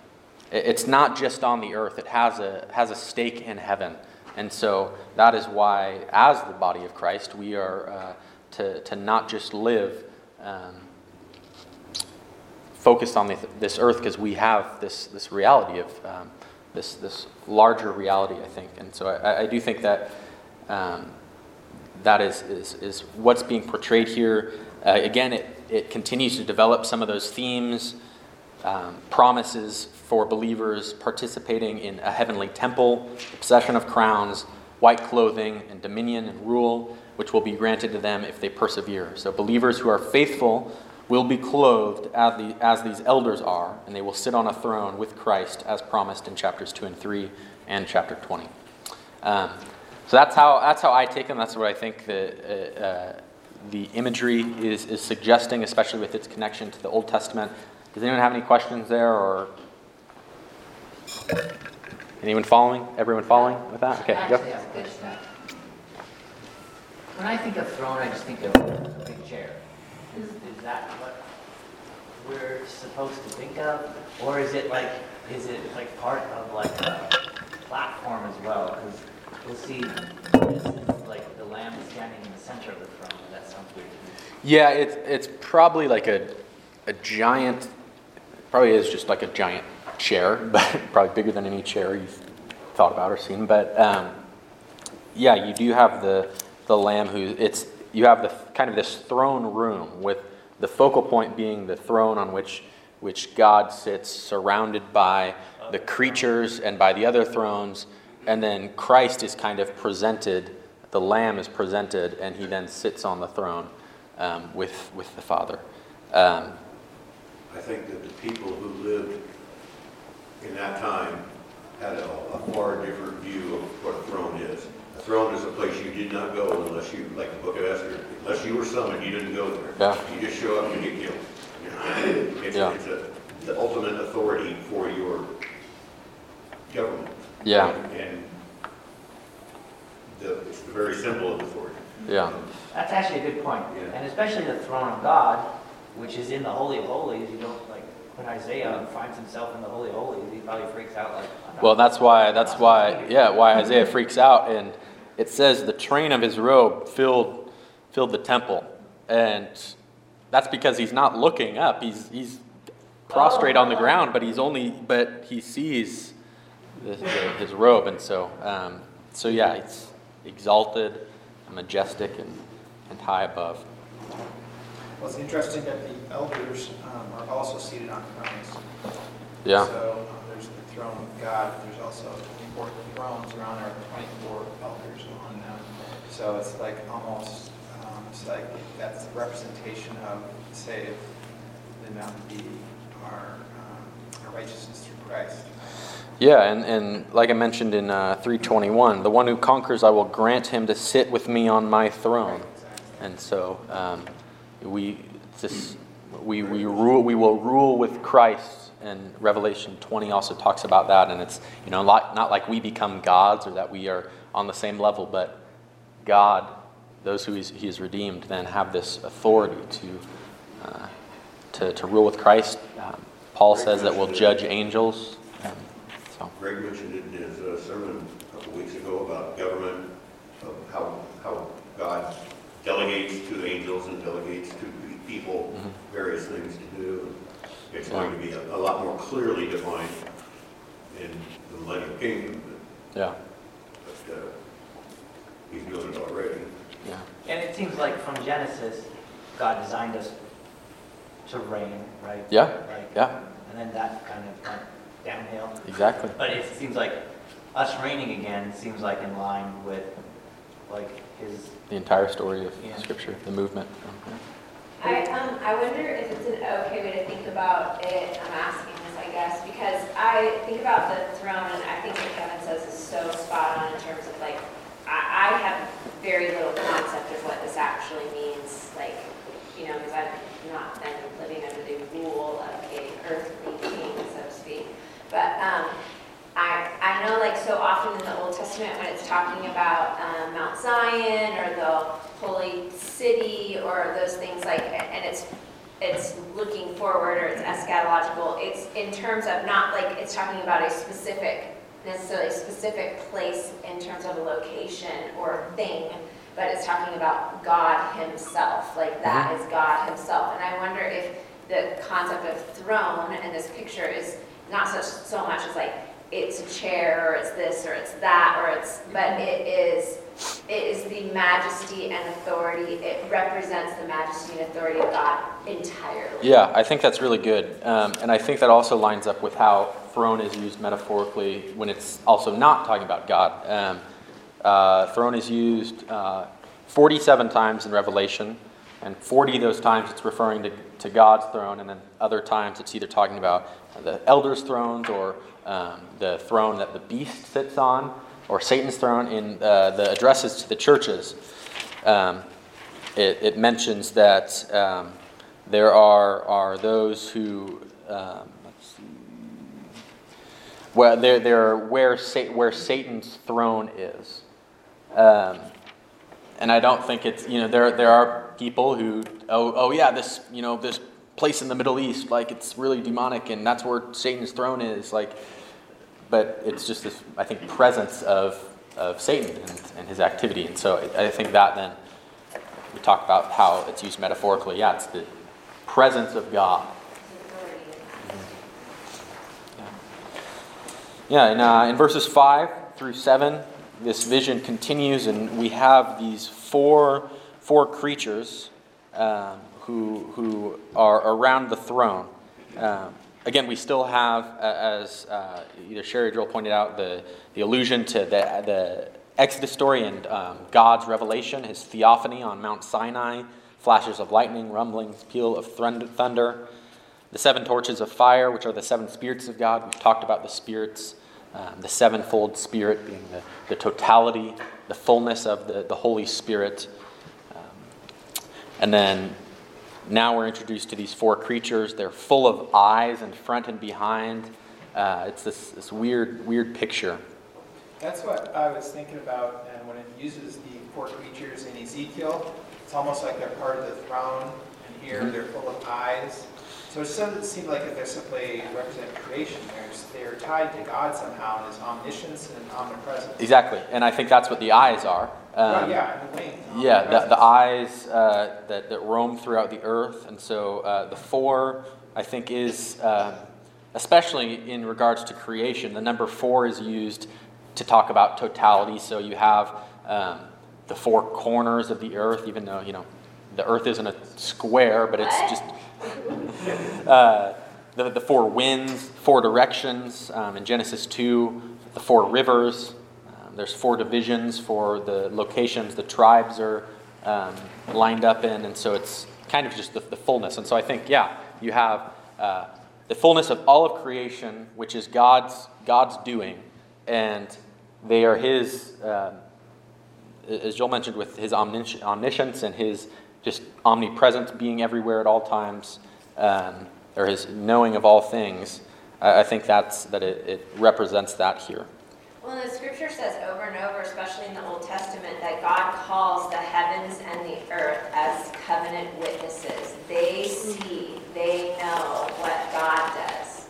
it's not just on the earth, it has a, has a stake in heaven. And so that is why, as the body of Christ, we are uh, to, to not just live um, focused on this earth because we have this, this reality of um, this, this larger reality, I think. And so I, I do think that um, that is, is, is what's being portrayed here. Uh, again, it, it continues to develop some of those themes, um, promises for believers participating in a heavenly temple, possession of crowns, white clothing, and dominion and rule, which will be granted to them if they persevere. So believers who are faithful will be clothed as, the, as these elders are, and they will sit on a throne with Christ as promised in chapters 2 and 3 and chapter 20. Um, so that's how, that's how I take them. That's what I think the, uh, uh, the imagery is, is suggesting, especially with its connection to the Old Testament. Does anyone have any questions there, or anyone following? Everyone following with that? Okay,
a. When I think of throne, I just think of a big chair. Is, is that what we're supposed to think of? Or is it like, is it like part of like a platform as well? Because we'll see, for instance, like the lamb standing in the center of the throne, that sounds weird.
Yeah, it's, it's probably like a, a giant, probably is just like a giant chair, but probably bigger than any chair you've thought about or seen. But um, yeah, you do have the, the lamb who, it's, you have the kind of this throne room with the focal point being the throne on which, which God sits surrounded by the creatures and by the other thrones. And then Christ is kind of presented, the lamb is presented, and he then sits on the throne um, with, with the Father. Um,
I think that the people who lived in that time had a, a far different view of what a throne is. A throne is a place you did not go unless you, like the book of Esther, unless you were summoned, you didn't go there.
Yeah.
You just show up and get killed. You know, It's,
Yeah.
it's a, the ultimate authority for your government.
Yeah.
And the, it's the very symbol of authority.
Yeah.
That's actually a good point.
Yeah.
And especially the throne of God, which is in the Holy of Holies, you don't, like, when Isaiah finds himself in the Holy of Holies, he probably freaks out like. I'm not-
Well, that's why, that's why, yeah, why Isaiah freaks out. And it says the train of his robe filled, filled the temple. And that's because he's not looking up. He's, he's prostrate on the ground, but he's only, but he sees the, the, his robe. And so, um, so yeah, it's exalted, majestic, and, and high above.
Well, it's interesting that the elders um, are also seated on thrones.
Yeah.
So um, there's the throne of God, but there's also 24 thrones around there, 24 elders on them. So it's like almost, it's like that's the representation of, say, if the mountain be our, um, our righteousness through Christ.
Yeah, and, and like I mentioned in uh, 321, the one who conquers, I will grant him to sit with me on my throne. And so um, we this we we rule we will rule with Christ. And Revelation 20 also talks about that. And it's you know not, not like we become gods or that we are on the same level, but God, those who he's, he has redeemed, then have this authority to uh, to, to rule with Christ. Um, Paul says that we'll judge angels. Um, so.
Greg mentioned it in his uh, sermon a couple weeks ago about government, of how, how God delegates to angels and delegates to people
Mhm.
various things to do. It's going to be a, a lot more clearly defined in the millennial kingdom,
Yeah,
but, uh, he's doing it already.
Yeah,
And it seems like from Genesis, God designed us to reign, right?
Yeah,
Like,
yeah.
And then that kind of went downhill.
exactly.
But it seems like us reigning again seems like in line with like his,
The entire story of
Yeah.
Scripture, the movement.
I, um, I wonder if it's an okay way to think about it, I'm asking this, I guess, because I think about the throne, and I think what Kevin says is so spot on in terms of like, I, I have very little concept of what this actually means, like, you know, because I've not been living under the rule of a earthly king, so to speak. But, um, I, I know like so often in the Old Testament when it's talking about um, Mount Zion or the holy city or those things like, and it's, it's looking forward or it's eschatological, it's in terms of not like it's talking about a specific, necessarily a specific place in terms of a location or a thing, but it's talking about God himself, like that is God himself. And I wonder if the concept of throne in this picture is not such, so much as like, it's a chair, or it's this, or it's that, or it's, but it is, it is the majesty and authority, it represents the majesty and authority of God entirely.
Yeah, I think that's really good. Um, and I think that also lines up with how throne is used metaphorically when it's also not talking about God. Um, uh, throne is used uh, 47 times in Revelation, and 40 of those times it's referring to, to God's throne, and then other times it's either talking about the elders' thrones or um, the throne that the beast sits on, or Satan's throne in uh, the addresses to the churches. Um, it, it mentions that um, there are, are those who, um, well, they're, they're where, Sa- where Satan's throne is. Um, and I don't think it's, you know, there, there are people who, oh, oh yeah, this, you know, this place in the Middle East, like it's really demonic and that's where Satan's throne is. Like, but it's just this, I think, presence of, of Satan and, and his activity. And so I think that then, we talk about how it's used metaphorically. Yeah, it's the presence of God. Yeah, in, uh, in verses 5 through 7, this vision continues, and we have these four, four creatures um, who, who are around the throne. Um, again, we still have, uh, as uh, either Sherry Joel pointed out, the, the allusion to the, the Exodus story and um, God's revelation, his theophany on Mount Sinai, flashes of lightning, rumblings, peal of thunder. the seven torches of fire, which are the seven spirits of God. We've talked about the spirits, um, the sevenfold spirit being the, the totality, the fullness of the, the Holy Spirit. Um, and then now we're introduced to these four creatures. They're full of eyes in front and behind. Uh, it's this, this weird, weird picture.
That's what I was thinking about, and when it uses the four creatures in Ezekiel, it's almost like they're part of the throne, and here
Mhm.
they're full of eyes. So it doesn't seem like if they're simply represent creation, there's, they're tied to God somehow, in his omniscience and omnipresence.
Exactly. And I think that's what the eyes are. Um,
yeah, the wings.
Yeah, the, the eyes uh, that, that roam throughout the earth. And so uh, the four, I think, is, uh, especially in regards to creation, the number four is used to talk about totality. So you have um, the four corners of the earth, even though, you know, the earth isn't a square, but it's just uh, the, the four winds, four directions. Um, in Genesis 2, the four rivers. Um, there's four divisions for the locations the tribes are um, lined up in. And so it's kind of just the, the fullness. And so I think, yeah, you have uh, the fullness of all of creation, which is God's, God's doing. And they are His, um, as Joel mentioned, with His omnis- omniscience and His just omnipresence, being everywhere at all times, um, or His knowing of all things. I, I think that's that it, it represents that here.
Well, the scripture says over and over, especially in the Old Testament, that God calls the heavens and the earth as covenant witnesses. They see, they know what God does.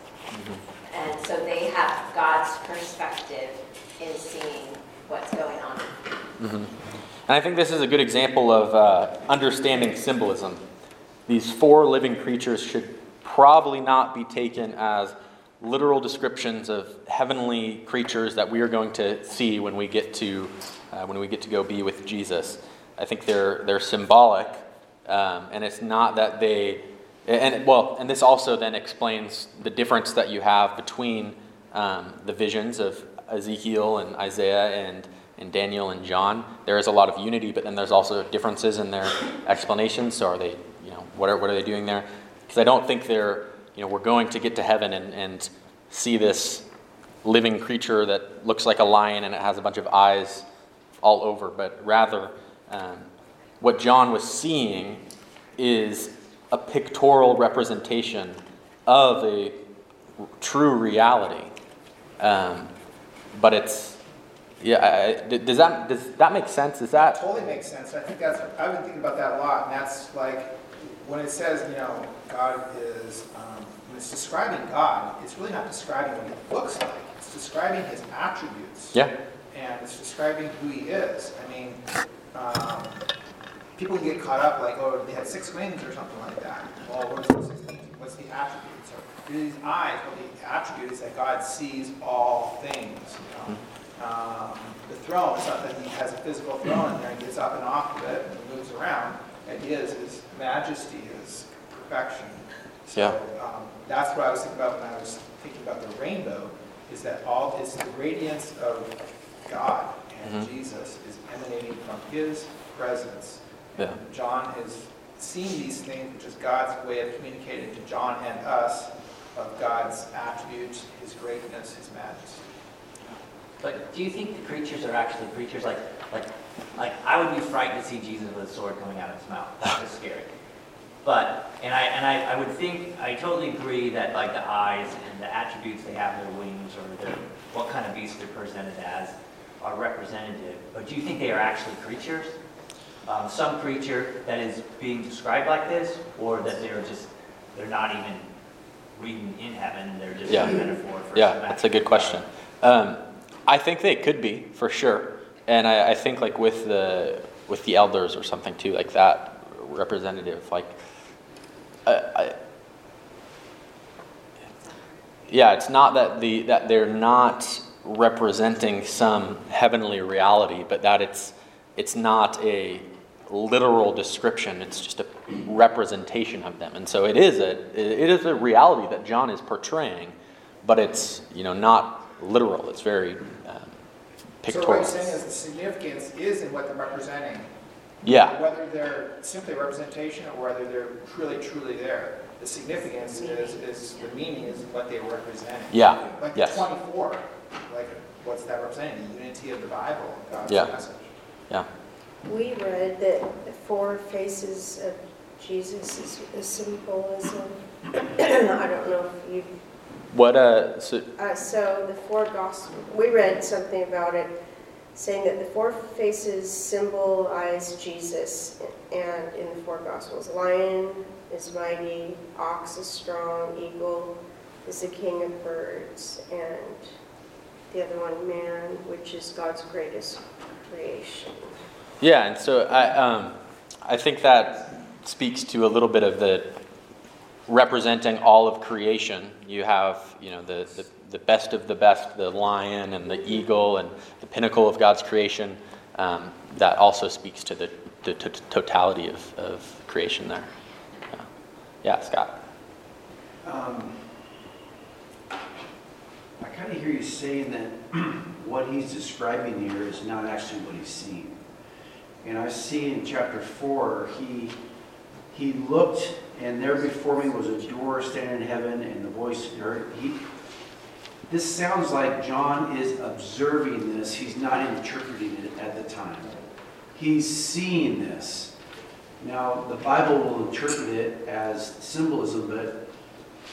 And so they have God's perspective in seeing what's going on.
hmm And I think this is a good example of uh, understanding symbolism. These four living creatures should probably not be taken as literal descriptions of heavenly creatures that we are going to see when we get to uh, when we get to go be with Jesus. I think they're they're symbolic, um, and it's not that they and well, and this also then explains the difference that you have between um, the visions of Ezekiel and Isaiah and and Daniel and John. There is a lot of unity, but then there's also differences in their explanations. So are they, you know, what are what are they doing there? Because I don't think they're, you know, we're going to get to heaven and, and see this living creature that looks like a lion and it has a bunch of eyes all over, but rather um, what John was seeing is a pictorial representation of a true reality. Um, but it's, yeah, I, I- does that, does that make sense? Is that,
Totally makes sense. I think that's, I've been thinking about that a lot, and that's like, when it says, you know, God is, um, when it's describing God, it's really not describing what he looks like. It's describing his attributes.
yeah,
And it's describing who he is. I mean, um, people can get caught up like, oh, they had six wings or something like that. Well, what's the six wings? What's the attribute? So these eyes, well, the attribute is that God sees all things. You know? Um, the throne, it's not that he has a physical throne and there he gets up and off of it and moves around. It is his majesty, his perfection. So um, that's what I was thinking about when I was thinking about the rainbow, is that all is the radiance of God and
Mhm.
Jesus is emanating from his presence.
yeah.
John is seeing these things, which is God's way of communicating to John and us of God's attributes, his greatness, his majesty.
But do you think the creatures are actually creatures? Like, like, like I would be frightened to see Jesus with a sword coming out of his mouth. That's just scary. But, and I, and I, I would think, I totally agree that like the eyes and the attributes they have, their wings or their, what kind of beast they're presented as are representative. But do you think they are actually creatures? Um, some creature that is being described like this, or that they're just, they're not even reading in heaven, they're just
Yeah.
a metaphor for
Yeah, that's a good question. Um, I think they could be for sure, and I, I think like with the with the elders or something too, like that representative, like, I, I, yeah, it's not that the that they're not representing some heavenly reality, but that it's it's not a literal description. It's just a representation of them, and so it is a it is a reality that John is portraying, but it's you know not literal. It's very um,
So what
pictorial.
I'm saying is the significance is in what they're representing.
Yeah,
Whether they're simply representation or whether they're truly, truly there. the significance is, is, the meaning is what they represent.
Yeah,
Like the
yes.
24, like, what's that representing? The unity of the Bible, God's
Yeah.
message.
Yeah.
We read that the four faces of Jesus is a symbolism. I don't know if you,
What, uh, so,
uh, so the four gospel, we read something about it, saying that the four faces symbolize Jesus. And in the four gospels, lion is mighty, ox is strong, eagle is the king of birds, and the other one, man, which is God's greatest creation.
yeah, and so I, um, I think that speaks to a little bit of the representing all of creation. You have, you know, the, the, the best of the best, the lion and the eagle and the pinnacle of God's creation. Um, that also speaks to the, the t- totality of, of creation there. Yeah, yeah Scott.
Um, I kind of hear you saying that what he's describing here is not actually what he's seeing. And I see in chapter four, he, he looked and there before me was a door standing in heaven and the voice heard. He, this sounds like John is observing this. He's not interpreting it at the time. He's seeing this. Now, the Bible will interpret it as symbolism, but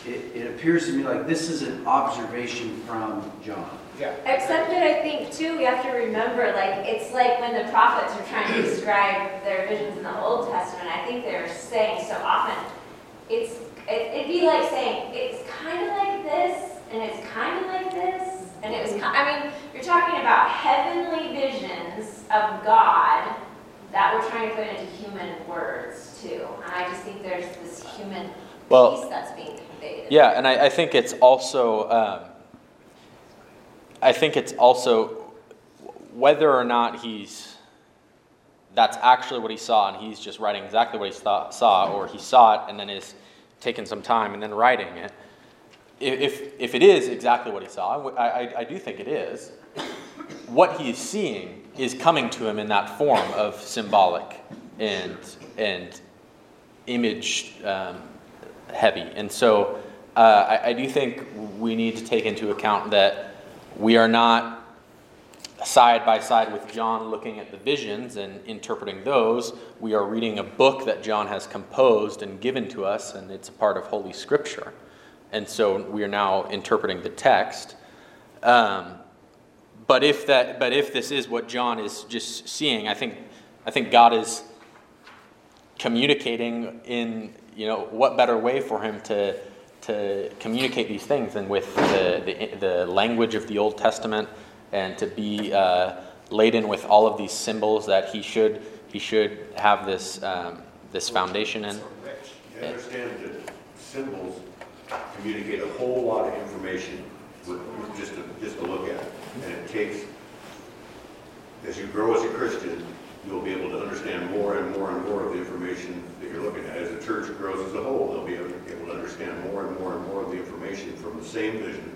it, it appears to me like this is an observation from John.
Yeah.
Except that I think too, we have to remember, like, it's like when the prophets are trying to describe their visions in the Old Testament, I think they're saying so often, it's, it, it'd be like saying, it's kind of like this, and it's kind of like this, and it was, I mean, you're talking about heavenly visions of God that we're trying to put into human words too. And I just think there's this human
Well,
piece that's being conveyed.
Yeah, and I, I think it's also, um, I think it's also whether or not he's, that's actually what he saw and he's just writing exactly what he saw, or he saw it and then is taking some time and then writing it. If, if, if it is exactly what he saw, I, I, I do think it is, what he is seeing is coming to him in that form of symbolic and, and image um, heavy. And so uh, I, I do think we need to take into account that we are not side by side with John looking at the visions and interpreting those. We are reading a book that John has composed and given to us, and it's a part of Holy Scripture. And so we are now interpreting the text. Um, but if that, but if this is what John is just seeing, I think, I think God is communicating in, you know, what better way for him to to communicate these things than with the, the, the language of the Old Testament and to be uh, laden with all of these symbols that he should he should have this um, this foundation in.
You understand that symbols communicate a whole lot of information with, with just to, just to look at. And it takes, as you grow as a Christian, you'll be able to understand more and more and more of the information that you're looking at. As the church grows as a whole, they'll be able to understand more and more and more of the information from the same vision,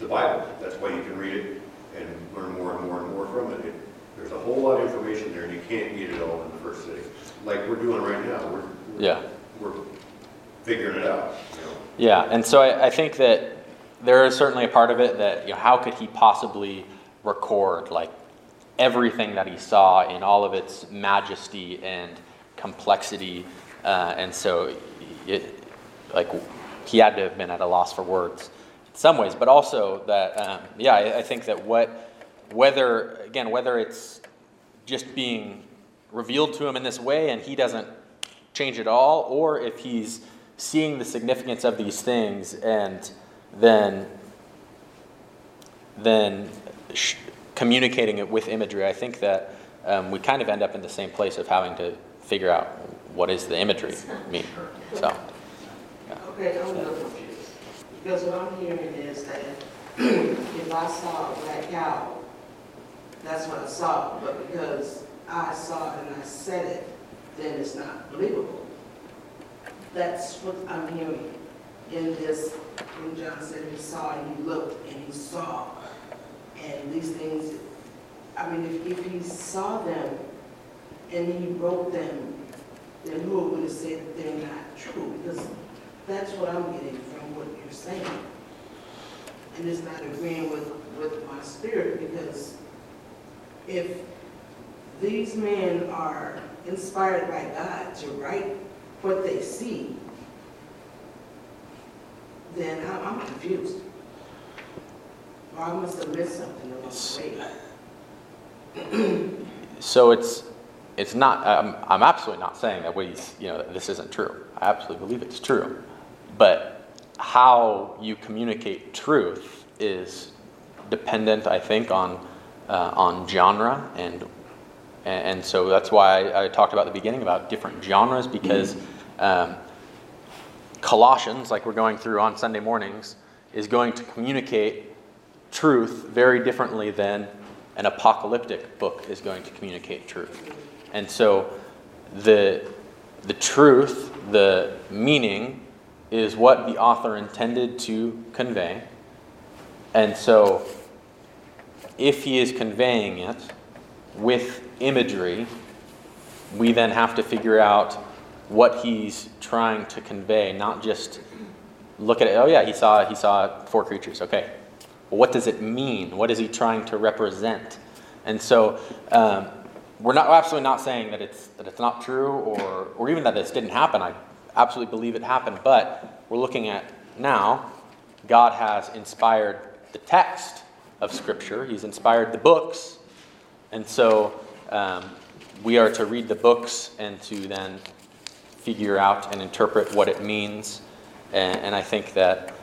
the Bible. That's why you can read it and learn more and more and more from it. It- There's a whole lot of information there, and you can't get it all in the first sitting, like we're doing right now. We're, we're-
Yeah.
we're figuring it out, you know.
Yeah, and so I, I think that there is certainly a part of it that you know how could he possibly record like everything that he saw in all of its majesty and complexity, uh, and so it, like he had to have been at a loss for words some ways, but also that um, yeah, I, I think that what whether again whether it's just being revealed to him in this way and he doesn't change at all, or if he's seeing the significance of these things and then then sh- communicating it with imagery, I think that um, we kind of end up in the same place of having to figure out what does the imagery mean. So
Okay, I'm a little confused. Because what I'm hearing is that if I saw a black cow, that's what I saw, but because I saw it and I said it, then it's not believable. That's what I'm hearing in this, when John said he saw and he looked and he saw. And these things, I mean, if, if he saw them and he wrote them, then who would have said they're not true? Because That's what I'm getting you're saying. And it's not agreeing with, with my spirit, because if these men are inspired by God to write what they see, then I'm, confused. I must have missed something.
So it's, it's not, I'm, I'm absolutely not saying that he's, you know, this isn't true. I absolutely believe it's true. But how you communicate truth is dependent, I think, on, uh, on genre. And, and so that's why I, talked about the beginning about different genres because um, Colossians, like we're going through on Sunday mornings, is going to communicate truth very differently than an apocalyptic book is going to communicate truth. And so the, the truth, the meaning, is what the author intended to convey. And so if he is conveying it with imagery, we then have to figure out what he's trying to convey, not just look at it, oh yeah, he saw he saw four creatures. Okay. What does it mean? What is he trying to represent? And so um, we're not we're absolutely not saying that it's that it's not true or or even that this didn't happen. I absolutely believe it happened, but we're looking at now God has inspired the text of Scripture. He's inspired the books, and so um, we are to read the books and to then figure out and interpret what it means. And, and I think that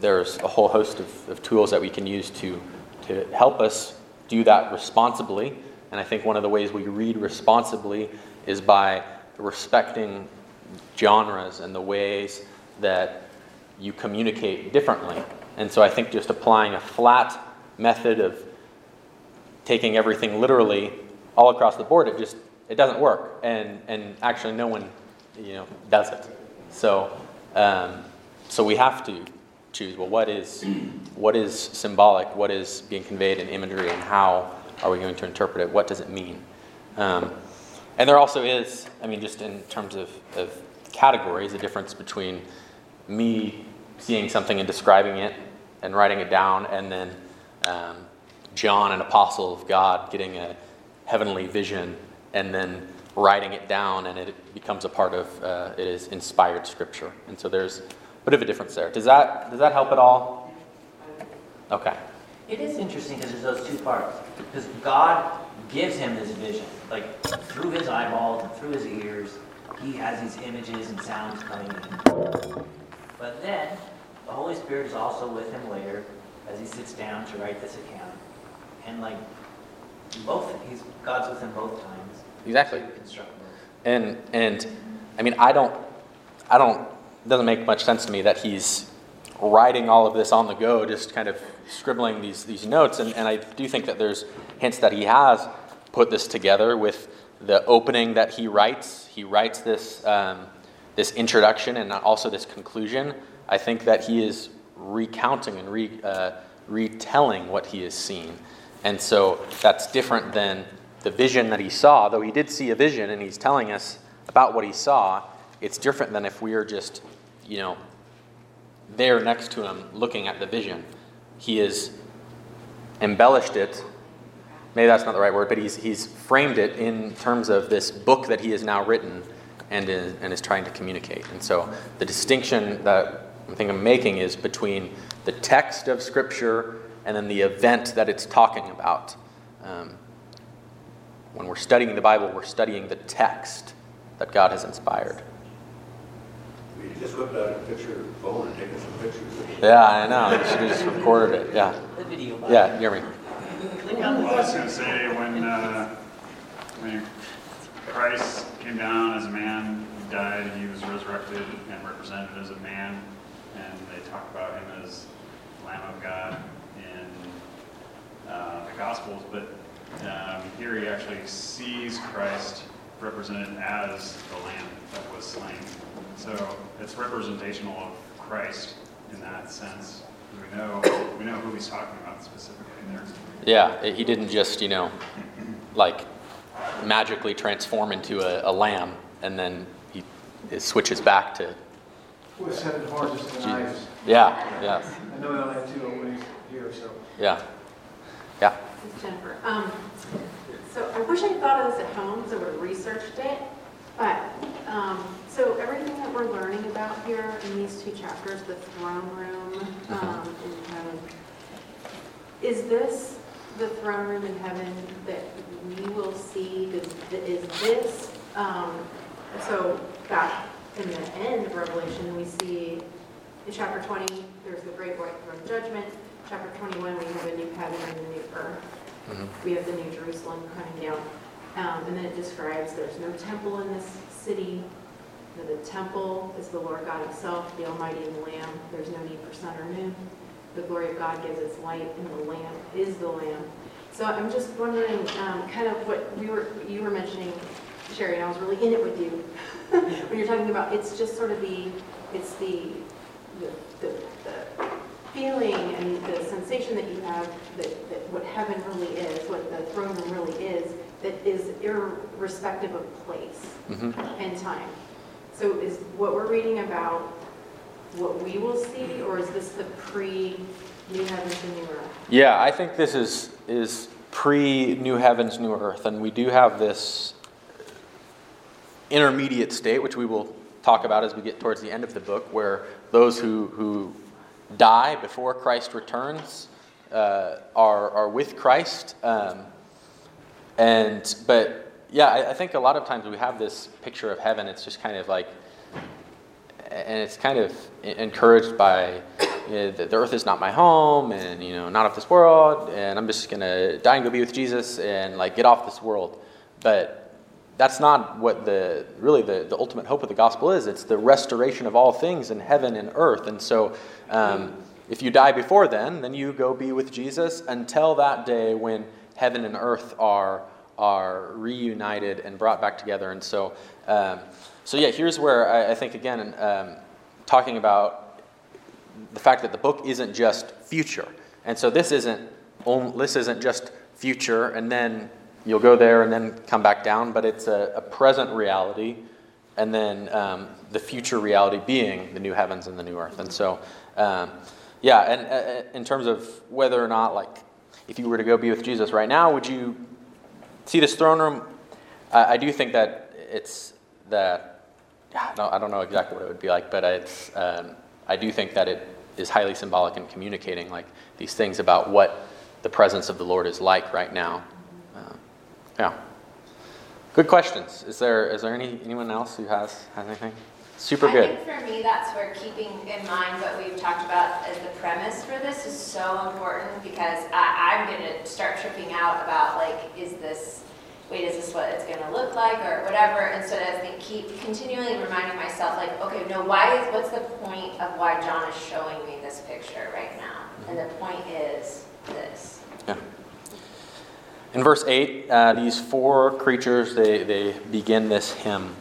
there's a whole host of, of tools that we can use to, to help us do that responsibly. And I think one of the ways we read responsibly is by respecting genres and the ways that you communicate differently. And so I think just applying a flat method of taking everything literally all across the board, it just it doesn't work. And and actually no one you know does it. So um, so we have to choose well what is what is symbolic, what is being conveyed in imagery, and how are we going to interpret it? What does it mean? Um, and there also is, I mean, just in terms of, of categories, a difference between me seeing something and describing it and writing it down, and then um, John, an apostle of God, getting a heavenly vision and then writing it down, and it becomes a part of uh, it is inspired scripture. And so there's a bit of a difference there. Does that does that help at all? Okay.
It is interesting because there's those two parts. Because God gives him this vision, like through his eyeballs and through his ears, he has these images and sounds coming in. But then the Holy Spirit is also with him later as he sits down to write this account. And like both, he's God's with him both times.
Exactly.
to instruct both.
And and I mean I don't I don't it doesn't make much sense to me that he's writing all of this on the go, just kind of scribbling these these notes. And, and I do think that there's hints that he has put this together with the opening that he writes. He writes this um, this introduction and also this conclusion. I think that he is recounting and re, uh, retelling what he has seen. And so that's different than the vision that he saw, though he did see a vision and he's telling us about what he saw. It's different than if we are just, you know, there next to him looking at the vision. He has embellished it. Maybe that's not the right word, but he's, he's framed it in terms of this book that he has now written and is, and is trying to communicate. And so the distinction that I think I'm making is between the text of Scripture and then the event that it's talking about. Um, when we're studying the Bible, we're studying the text that God has inspired.
We just whipped out a picture phone and taken some pictures.
Yeah, I know. You should have just recorded it. Yeah.
The video.
Yeah, hear me.
Well, I was going to say, when, uh, when Christ came down as a man, he died, and he was resurrected and represented as a man, and they talk about him as Lamb of God in uh, the Gospels, but um, here he actually sees Christ represented as the Lamb that was slain. So it's representational of Christ in that sense. We know, we know who he's talking about specifically there.
Yeah, he didn't just, you know, like magically transform into a, a lamb and then he it switches back to
With seven horns and eyes.
Yeah, yes,
I know we only have two openings here, so.
yeah. Yeah.
This Jennifer. Um, So I wish I thought of this at home, so I would have researched it. But, um, so everything that we're learning about here in these two chapters, the throne room um, in heaven, is this the throne room in heaven that we will see? Does- Is this, um, so back in the end of Revelation, we see in chapter 20, there's the great white throne judgment. Chapter 21, we have a new heaven and a new earth. We have the new Jerusalem coming down. Um, And then it describes there's no temple in this city. The temple is the Lord God himself, the Almighty and the Lamb. There's no need for sun or moon. The glory of God gives its light, and the Lamb is the Lamb. So I'm just wondering, um, kind of what we were, you were mentioning, Sherry, and I was really in it with you. When you're talking about, it's just sort of the, it's the, the the feeling and the sensation that you have that, that what heaven really is, what the throne room really is, that is irrespective of place
Mhm.
and time. So is what we're reading about what we will see, or is this the pre-new heavens and new earth?
Yeah, I think this is is pre New Heavens, New Earth, and we do have this intermediate state, which we will talk about as we get towards the end of the book, where those who who die before Christ returns uh, are are with Christ, um, and but yeah, I, I think a lot of times we have this picture of heaven. It's just kind of like and it's kind of encouraged by you know, the, the earth is not my home and you know not of this world. And i'm just going to die and go be with jesus and like get off this world. But that's not what the really the, the ultimate hope of the gospel is. It's the restoration of all things in heaven and earth. And so um, if you die before then then you go be with jesus until that day when heaven and earth are are reunited and brought back together. And so um, so yeah, here's where I, I think again, um, talking about the fact that the book isn't just future, and so this isn't this isn't just future, and then you'll go there and then come back down, but it's a, a present reality, and then um, the future reality being the new heavens and the new earth, and so um, yeah, and uh, in terms of whether or not like if you were to go be with Jesus right now, would you see this throne room? I, I do think that it's that no, I don't know exactly what it would be like, but it's, um, I do think that it is highly symbolic in communicating like these things about what the presence of the Lord is like right now. Uh, yeah. Good questions. Is there is there any anyone else who has has anything? Super good.
I think for me, that's where keeping in mind what we've talked about as the premise for this is so important because I, I'm going to start tripping out about like, is this wait, is this what it's going to look like or whatever, instead of think, keep continually reminding myself, like, okay, no, why is, what's the point of why John is showing me this picture right now? And the point is this.
Yeah. In verse 8, uh, these four creatures, they, they begin this hymn.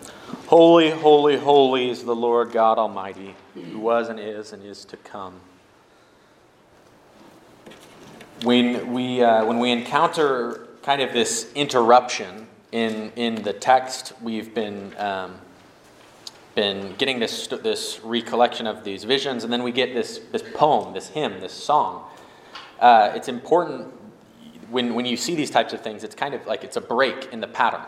Holy, holy, holy is the Lord God Almighty, who was and is and is to come. When we, uh, when we encounter kind of this interruption in, in the text, we've been, um, been getting this, this recollection of these visions, and then we get this, this poem, this hymn, this song. Uh, it's important when, when you see these types of things, it's kind of like it's a break in the pattern.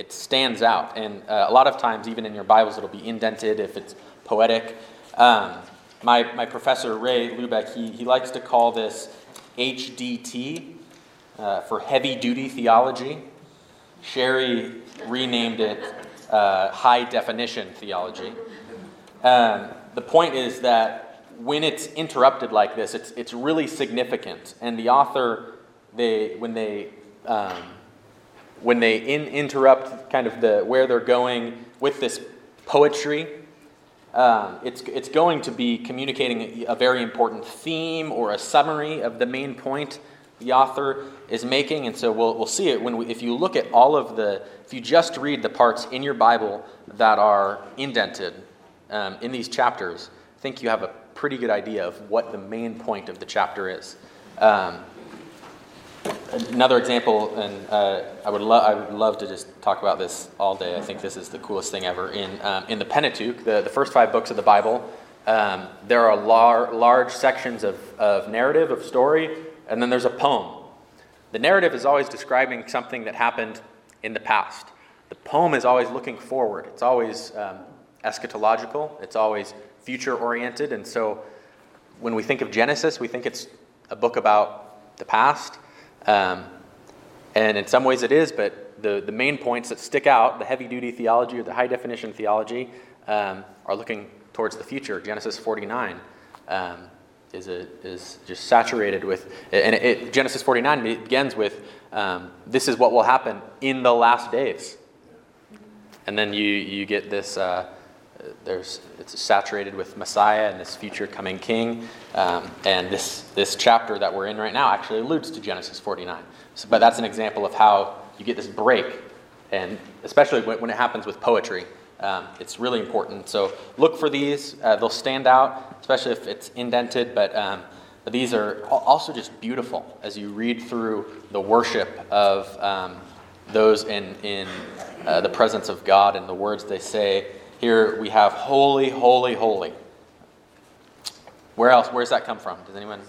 It stands out. And uh, a lot of times, even in your Bibles, it'll be indented if it's poetic. Um, my, my professor, Ray Lubeck, he, he likes to call this HDT uh, for heavy duty theology. Sherry renamed it uh, high definition theology. Um, the point is that when it's interrupted like this, it's, it's really significant. And the author, they, when they, um, when they in, interrupt kind of the, where they're going with this poetry, um, it's, it's going to be communicating a, very important theme or a summary of the main point the author is making. And so we'll, we'll see it when we, if you look at all of the, if you just read the parts in your Bible that are indented um, in these chapters, I think you have a pretty good idea of what the main point of the chapter is. Um, another example, and uh, I, would lo- I would love to just talk about this all day. I think this is the coolest thing ever. In, um, in the Pentateuch, the, the first five books of the Bible, Um, there are lar- large sections of, of narrative, of story, and then there's a poem. The narrative is always describing something that happened in the past. The poem is always looking forward. It's always um, eschatological. It's always future oriented. And so when we think of Genesis, we think it's a book about the past. Um, and in some ways it is, but the, the main points that stick out, the heavy duty theology or the high definition theology, um, are looking towards the future. Genesis 49 um, is, a, is just saturated with, and it, it, Genesis 49 begins with, um, this is what will happen in the last days. And then you, you get this, uh, there's, it's saturated with Messiah and this future coming king. Um, and this, this chapter that we're in right now actually alludes to Genesis 49. So, but that's an example of how you get this break, and especially when, when it happens with poetry. Um, it's really important. So look for these. Uh, they'll stand out, especially if it's indented, but, um, but these are also just beautiful as you read through the worship of um, those in, in uh, the presence of God and the words they say. Here we have holy, holy, holy. Where else? Where's that come from? Does anyone?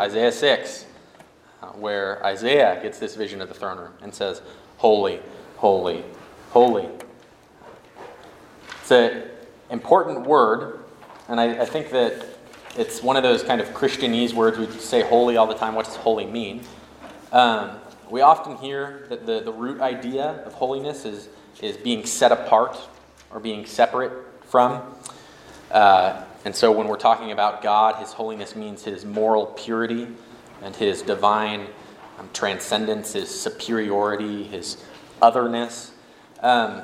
Isaiah 6, uh, where Isaiah gets this vision of the throne room and says, Holy, holy, holy. It's an important word, and I, I think that it's one of those kind of Christianese words. We say holy all the time. What does holy mean? Um, we often hear that the, the root idea of holiness is, is being set apart or being separate from. Uh, and so when we're talking about God, his holiness means his moral purity and his divine um, transcendence, his superiority, his otherness. Um,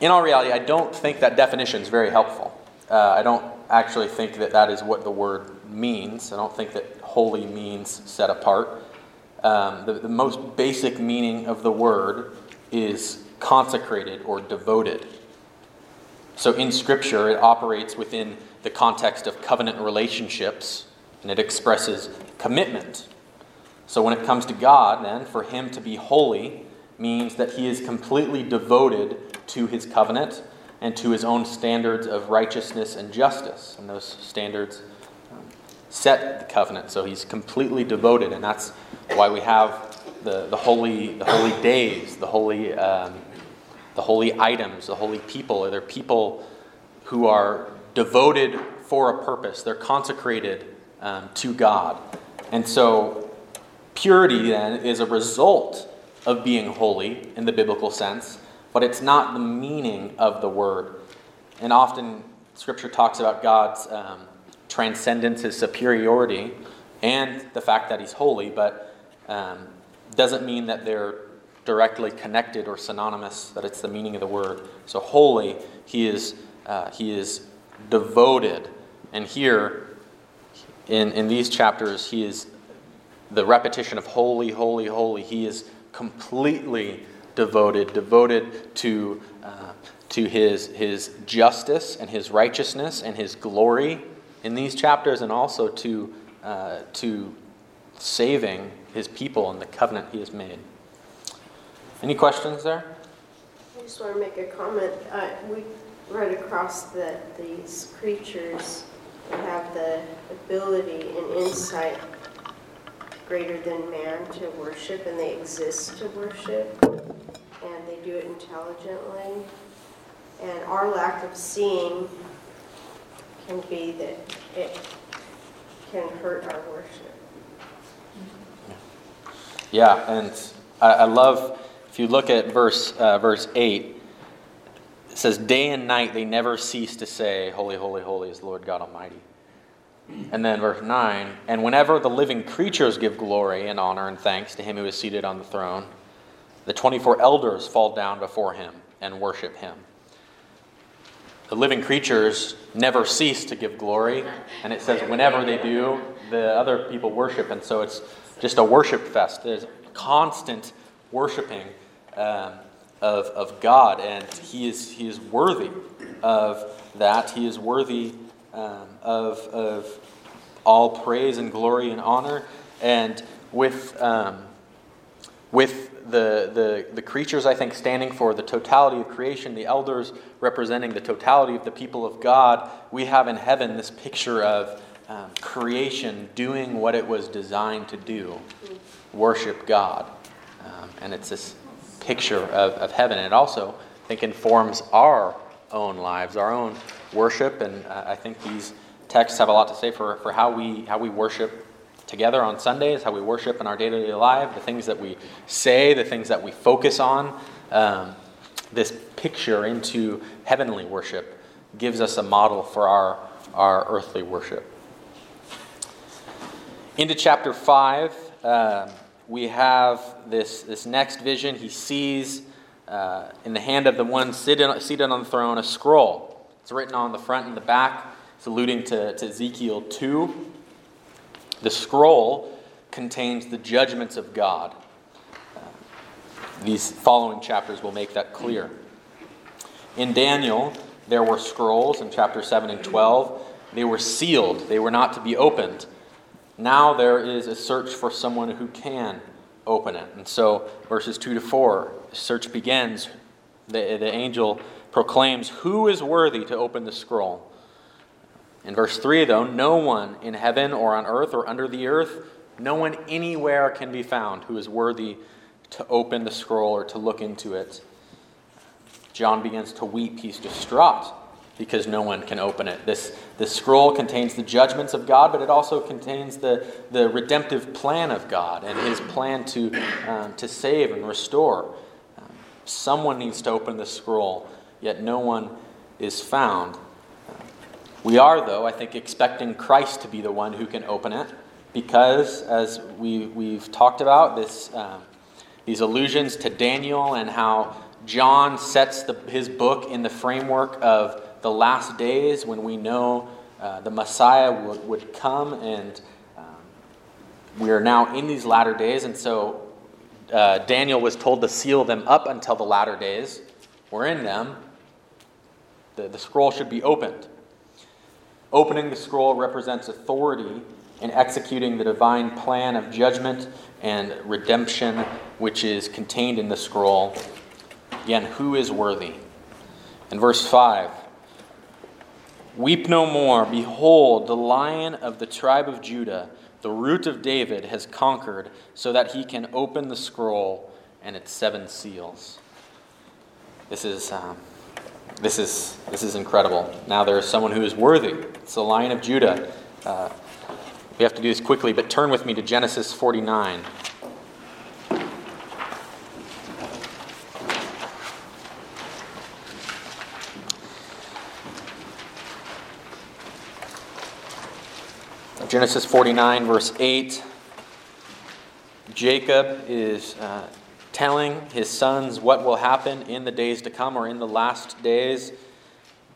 in all reality, I don't think that definition is very helpful. Uh, I don't actually think that that is what the word means. I don't think that holy means set apart. Um, the, the most basic meaning of the word is consecrated or devoted. So in Scripture, it operates within the context of covenant relationships and it expresses commitment. So when it comes to God, then, for Him to be holy means that He is completely devoted to his covenant and to his own standards of righteousness and justice. And those standards um, set the covenant. So he's completely devoted, and that's why we have the, the holy the holy days, the holy um, the holy items, the holy people. They're people who are devoted for a purpose. They're consecrated um, to God, and so purity then is a result of being holy in the biblical sense but it's not the meaning of the word. And often Scripture talks about God's um, transcendence, his superiority, and the fact that he's holy, but um, doesn't mean that they're directly connected or synonymous, that it's the meaning of the word. So, holy, he is, uh, he is devoted. And here, in, in these chapters, he is the repetition of holy, holy, holy. He is completely devoted, devoted to, uh, to his, his justice and his righteousness and his glory in these chapters, and also to, uh, to saving his people and the covenant he has made. Any questions there?
I just want to make a comment. Uh, we read across that these creatures have the ability and insight greater than man to worship, and they exist to worship, and they do it intelligently. And our lack of seeing can be that it can hurt our worship.
Yeah, and I, I love if you look at verse uh, verse eight. It says, "Day and night they never cease to say, Holy, holy, holy is the Lord God Almighty." And then verse 9 And whenever the living creatures give glory and honor and thanks to him who is seated on the throne, the 24 elders fall down before him and worship him. The living creatures never cease to give glory, and it says whenever they do, the other people worship, and so it's just a worship fest. There's constant worshiping um, of, of God, and he is, he is worthy of that. He is worthy um, of, of all praise and glory and honor. And with, um, with the, the, the creatures, I think, standing for the totality of creation, the elders representing the totality of the people of God, we have in heaven this picture of um, creation doing what it was designed to do worship God. Um, and it's this picture of, of heaven. And it also, I think, informs our own lives, our own worship. And uh, I think these texts have a lot to say for, for how, we, how we worship together on Sundays, how we worship in our day to day life, the things that we say, the things that we focus on. Um, this picture into heavenly worship gives us a model for our, our earthly worship. Into chapter 5, uh, we have this, this next vision. He sees uh, in the hand of the one seated, seated on the throne a scroll. It's written on the front and the back. It's alluding to, to Ezekiel 2. The scroll contains the judgments of God. These following chapters will make that clear. In Daniel, there were scrolls in chapter 7 and 12. They were sealed, they were not to be opened. Now there is a search for someone who can open it. And so, verses 2 to 4, search begins. The, the angel proclaims, Who is worthy to open the scroll? In verse 3, though, no one in heaven or on earth or under the earth, no one anywhere can be found who is worthy to open the scroll or to look into it. John begins to weep. He's distraught because no one can open it. This, this scroll contains the judgments of God, but it also contains the, the redemptive plan of God and his plan to, um, to save and restore. Um, someone needs to open the scroll, yet no one is found. We are, though, I think, expecting Christ to be the one who can open it because, as we, we've talked about, this, um, these allusions to Daniel and how John sets the, his book in the framework of the last days when we know uh, the Messiah would, would come, and um, we are now in these latter days, and so uh, Daniel was told to seal them up until the latter days. We're in them. The, the scroll should be opened. Opening the scroll represents authority in executing the divine plan of judgment and redemption, which is contained in the scroll. Again, who is worthy? In verse 5, Weep no more. Behold, the lion of the tribe of Judah, the root of David, has conquered, so that he can open the scroll and its seven seals. This is. Um, this is, this is incredible. Now there is someone who is worthy. It's the Lion of Judah. Uh, we have to do this quickly, but turn with me to Genesis 49. Genesis 49, verse 8. Jacob is uh, telling his sons what will happen in the days to come or in the last days.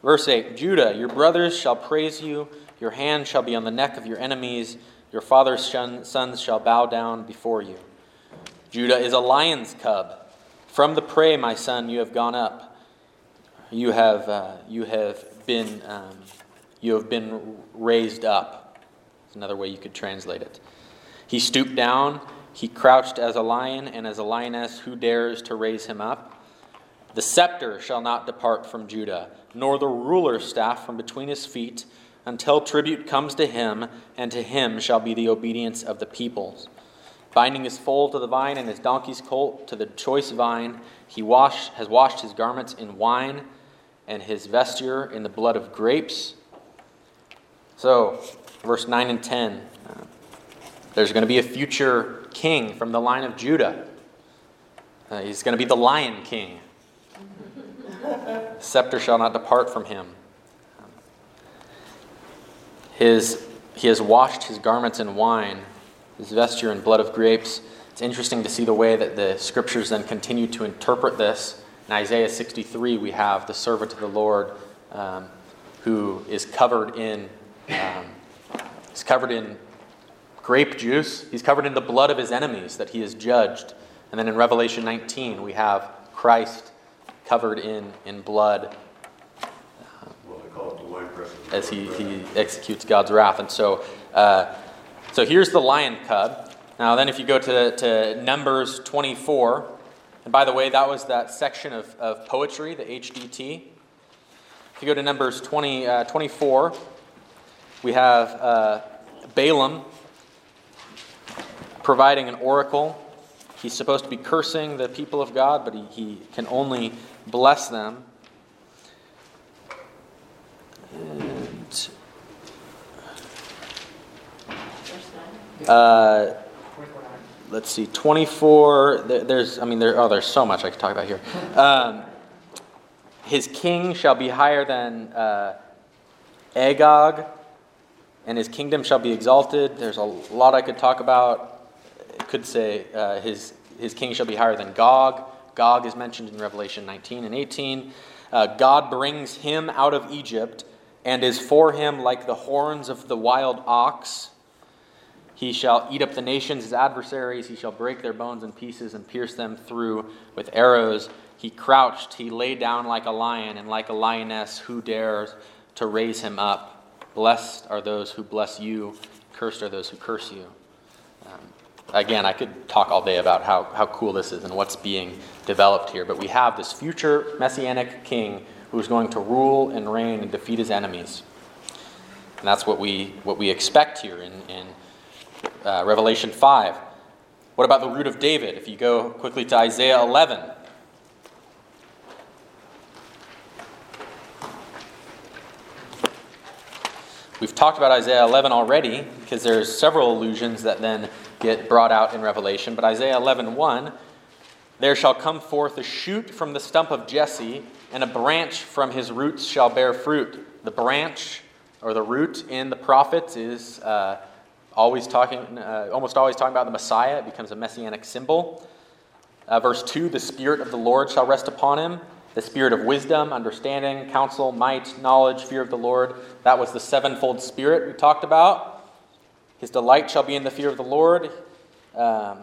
Verse 8 Judah, your brothers shall praise you, your hand shall be on the neck of your enemies, your father's sons shall bow down before you. Judah is a lion's cub. From the prey, my son, you have gone up. You have, uh, you have been, um, you have been raised up. Another way you could translate it. He stooped down he crouched as a lion, and as a lioness, who dares to raise him up? The scepter shall not depart from Judah, nor the ruler's staff from between his feet, until tribute comes to him, and to him shall be the obedience of the peoples. Binding his foal to the vine and his donkey's colt to the choice vine, he wash, has washed his garments in wine, and his vesture in the blood of grapes. So, verse 9 and 10. Uh, there's going to be a future king from the line of Judah. Uh, he's going to be the lion king. Scepter shall not depart from him. His, he has washed his garments in wine, his vesture in blood of grapes. It's interesting to see the way that the scriptures then continue to interpret this. In Isaiah 63, we have the servant of the Lord um, who is covered in um, is covered in grape juice. He's covered in the blood of his enemies that he is judged. And then in Revelation 19, we have Christ covered in, in blood as he, he executes God's wrath. And so, uh, so here's the lion cub. Now, then, if you go to, to Numbers 24, and by the way, that was that section of, of poetry, the HDT. If you go to Numbers 20, uh, 24, we have uh, Balaam providing an oracle. He's supposed to be cursing the people of God, but he, he can only bless them. And, uh, let's see, 24. there- There's, I mean, there, oh, there's so much I could talk about here. Um, his king shall be higher than uh, Agag, and his kingdom shall be exalted. There's a lot I could talk about. It could say uh, his, his king shall be higher than Gog. Gog is mentioned in Revelation 19 and 18. Uh, God brings him out of Egypt and is for him like the horns of the wild ox. He shall eat up the nations, his adversaries. He shall break their bones in pieces and pierce them through with arrows. He crouched, he lay down like a lion, and like a lioness, who dares to raise him up? Blessed are those who bless you, cursed are those who curse you. Um, again, I could talk all day about how, how cool this is and what's being developed here, but we have this future messianic king who's going to rule and reign and defeat his enemies. And that's what we, what we expect here in, in uh, Revelation 5. What about the root of David? If you go quickly to Isaiah 11. We've talked about Isaiah 11 already because there's several allusions that then get brought out in Revelation. But Isaiah 11:1, there shall come forth a shoot from the stump of Jesse, and a branch from his roots shall bear fruit. The branch or the root in the prophets is uh, always talking, uh, almost always talking about the Messiah. It becomes a messianic symbol. Uh, verse 2 The Spirit of the Lord shall rest upon him, the Spirit of wisdom, understanding, counsel, might, knowledge, fear of the Lord. That was the sevenfold Spirit we talked about. His delight shall be in the fear of the Lord. Um,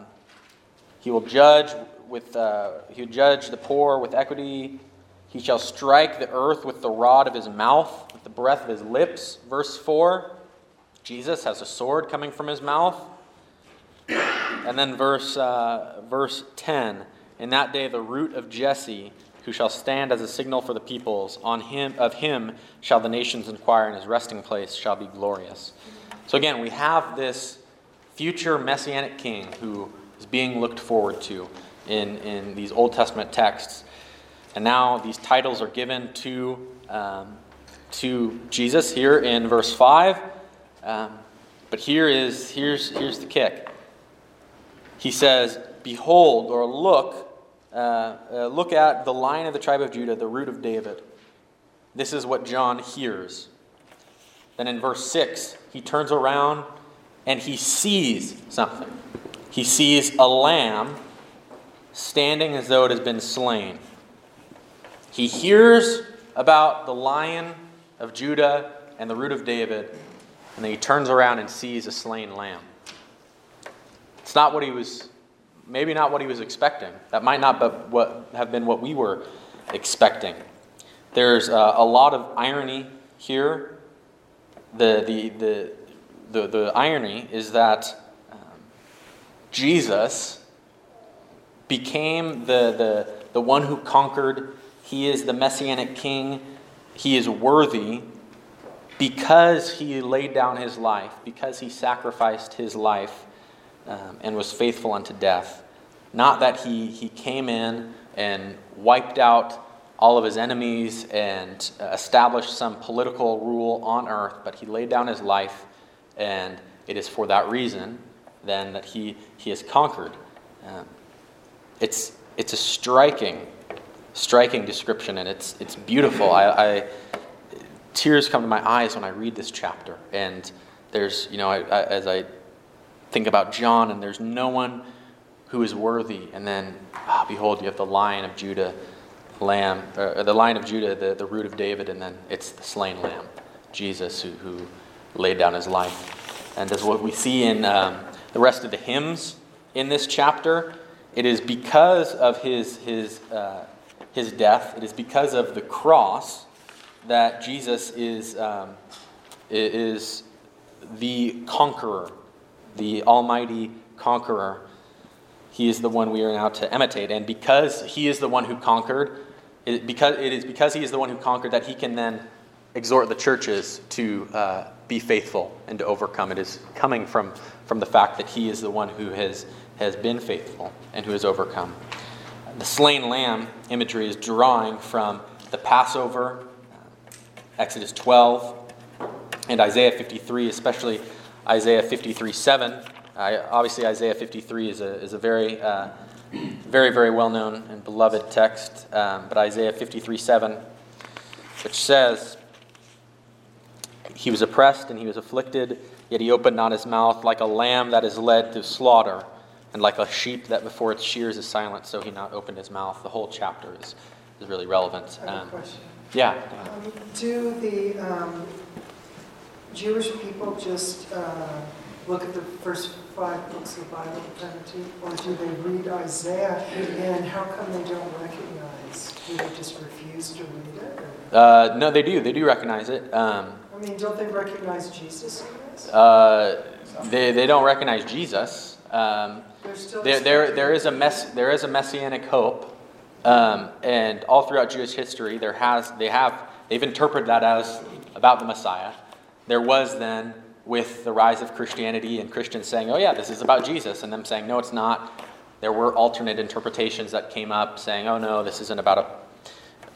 he will judge with uh, he will judge the poor with equity. He shall strike the earth with the rod of his mouth, with the breath of his lips. Verse 4. Jesus has a sword coming from his mouth. And then verse, uh, verse 10 In that day, the root of Jesse, who shall stand as a signal for the peoples, on him, of him shall the nations inquire, and his resting place shall be glorious. So again, we have this future messianic king who is being looked forward to in, in these Old Testament texts. And now these titles are given to, um, to Jesus here in verse 5. Um, but here is here's here's the kick. He says, "Behold, or look, uh, uh, look at the line of the tribe of Judah, the root of David." This is what John hears. Then in verse six, he turns around and he sees something. He sees a lamb standing as though it has been slain. He hears about the lion of Judah and the root of David, and then he turns around and sees a slain lamb. It's not what he was, maybe not what he was expecting. That might not be what, have been what we were expecting. There's uh, a lot of irony here. The, the, the, the, the irony is that um, Jesus became the, the, the one who conquered. He is the messianic king. He is worthy because he laid down his life, because he sacrificed his life um, and was faithful unto death. Not that he, he came in and wiped out all of his enemies and uh, established some political rule on earth, but he laid down his life, and it is for that reason then that he, he has conquered. Um, it's, it's a striking, striking description, and it's, it's beautiful. I, I tears come to my eyes when I read this chapter. And there's, you know, I, I, as I think about John, and there's no one who is worthy. And then, ah, behold, you have the lion of Judah, lamb, or the lion of Judah, the, the root of David, and then it's the slain lamb, Jesus, who, who laid down his life. And as what we see in um, the rest of the hymns in this chapter, it is because of his, his, uh, his death, it is because of the cross that Jesus is, um, is the conqueror. The almighty conqueror. He is the one we are now to imitate. And because he is the one who conquered, it, because, it is because he is the one who conquered that he can then exhort the churches to uh, be faithful and to overcome. It is coming from, from the fact that he is the one who has, has been faithful and who has overcome. The slain lamb imagery is drawing from the Passover, uh, Exodus 12, and Isaiah 53, especially Isaiah 53 7. Uh, obviously, Isaiah 53 is a, is a very, uh, very, very well known and beloved text. Um, but Isaiah 53 7, which says, He was oppressed and he was afflicted, yet he opened not his mouth, like a lamb that is led to slaughter, and like a sheep that before its shears is silent, so he not opened his mouth. The whole chapter is, is really relevant.
I have a
Um, yeah.
Um, Do the um, Jewish people just uh, look at the first five books of the Bible, or do they read Isaiah? And how come they don't recognize? Do they just refuse to read it?
Uh, no, they do. They do recognize it. Um,
I mean, don't they recognize Jesus
uh, they, they don't recognize Jesus. Um, there, there, there, is a mess, there is a messianic hope. Um, and all throughout Jewish history, there has, they have, they've interpreted that as about the Messiah. There was then, with the rise of Christianity and Christians saying, oh, yeah, this is about Jesus, and them saying, no, it's not. There were alternate interpretations that came up saying, oh, no, this isn't about a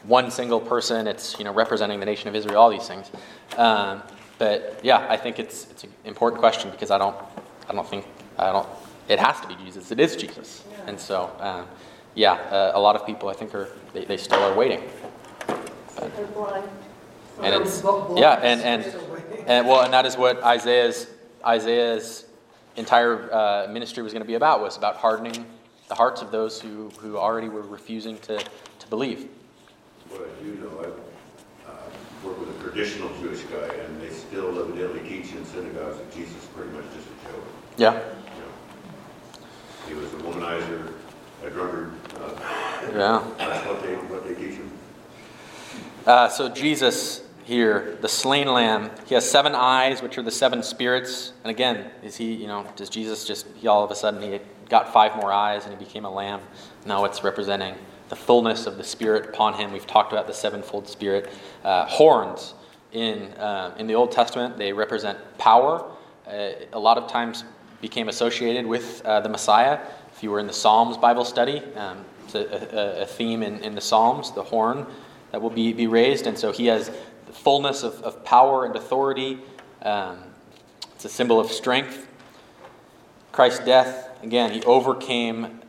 one single person. It's you know representing the nation of Israel. All these things, um, but yeah, I think it's it's an important question because I don't I don't think I don't. It has to be Jesus. It is Jesus, and so um, yeah, uh, a lot of people I think are they, they still are waiting. But-
They're blind.
and it's yeah, and and and well, and that is what Isaiah's Isaiah's entire uh, ministry was going to be about was about hardening the hearts of those who who already were refusing to to believe.
What I do know, I uh, work with a traditional Jewish guy, and they still evidently teach in synagogues that Jesus is pretty much just a joke.
Yeah.
You know. He was a womanizer, a drunkard. uh,
Yeah.
That's what they, what they teach him.
Uh, so Jesus here, the slain lamb, he has seven eyes, which are the seven spirits. And again, is he, you know, does Jesus just, he all of a sudden he got five more eyes and he became a lamb? No, it's representing the fullness of the spirit upon him. We've talked about the sevenfold spirit. Uh, horns in uh, in the Old Testament they represent power. Uh, a lot of times became associated with uh, the Messiah. If you were in the Psalms Bible study, um, it's a, a, a theme in, in the Psalms, the horn that will be, be raised. And so he has the fullness of, of power and authority. Um, it's a symbol of strength. Christ's death, again, he overcame,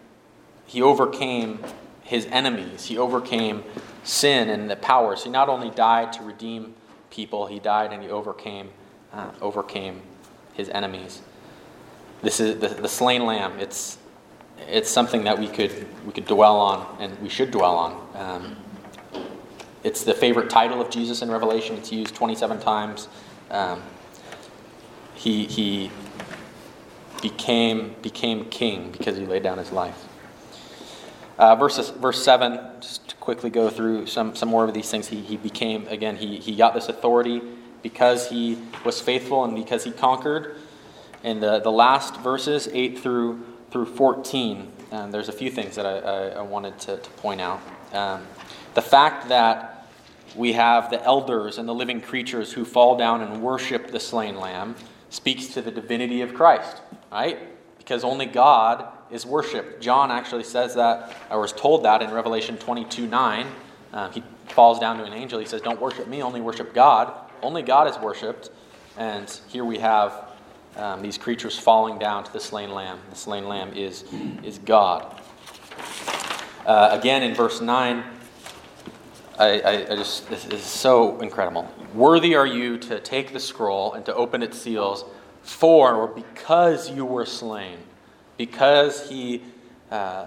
he overcame his enemies. He overcame sin and the powers. He not only died to redeem people, he died and he overcame, uh, overcame his enemies. This is the, the slain lamb. It's, it's something that we could, we could dwell on and we should dwell on. Um, it's the favorite title of Jesus in Revelation. It's used 27 times. Um, he, he became, became king because he laid down his life. Uh, verse, verse 7, just to quickly go through some, some more of these things. He, he became, again, he, he got this authority because he was faithful and because he conquered. In the, the last verses, 8 through, through 14, um, there's a few things that I, I, I wanted to, to point out. Um, the fact that we have the elders and the living creatures who fall down and worship the slain lamb speaks to the divinity of Christ, right? Because only God is worshiped. John actually says that, or was told that in Revelation 22 9. Um, he falls down to an angel. He says, Don't worship me, only worship God. Only God is worshiped. And here we have um, these creatures falling down to the slain lamb. The slain lamb is, is God. Uh, again, in verse 9, I, I, just, this is so incredible. Worthy are you to take the scroll and to open its seals, for or because you were slain, because he uh,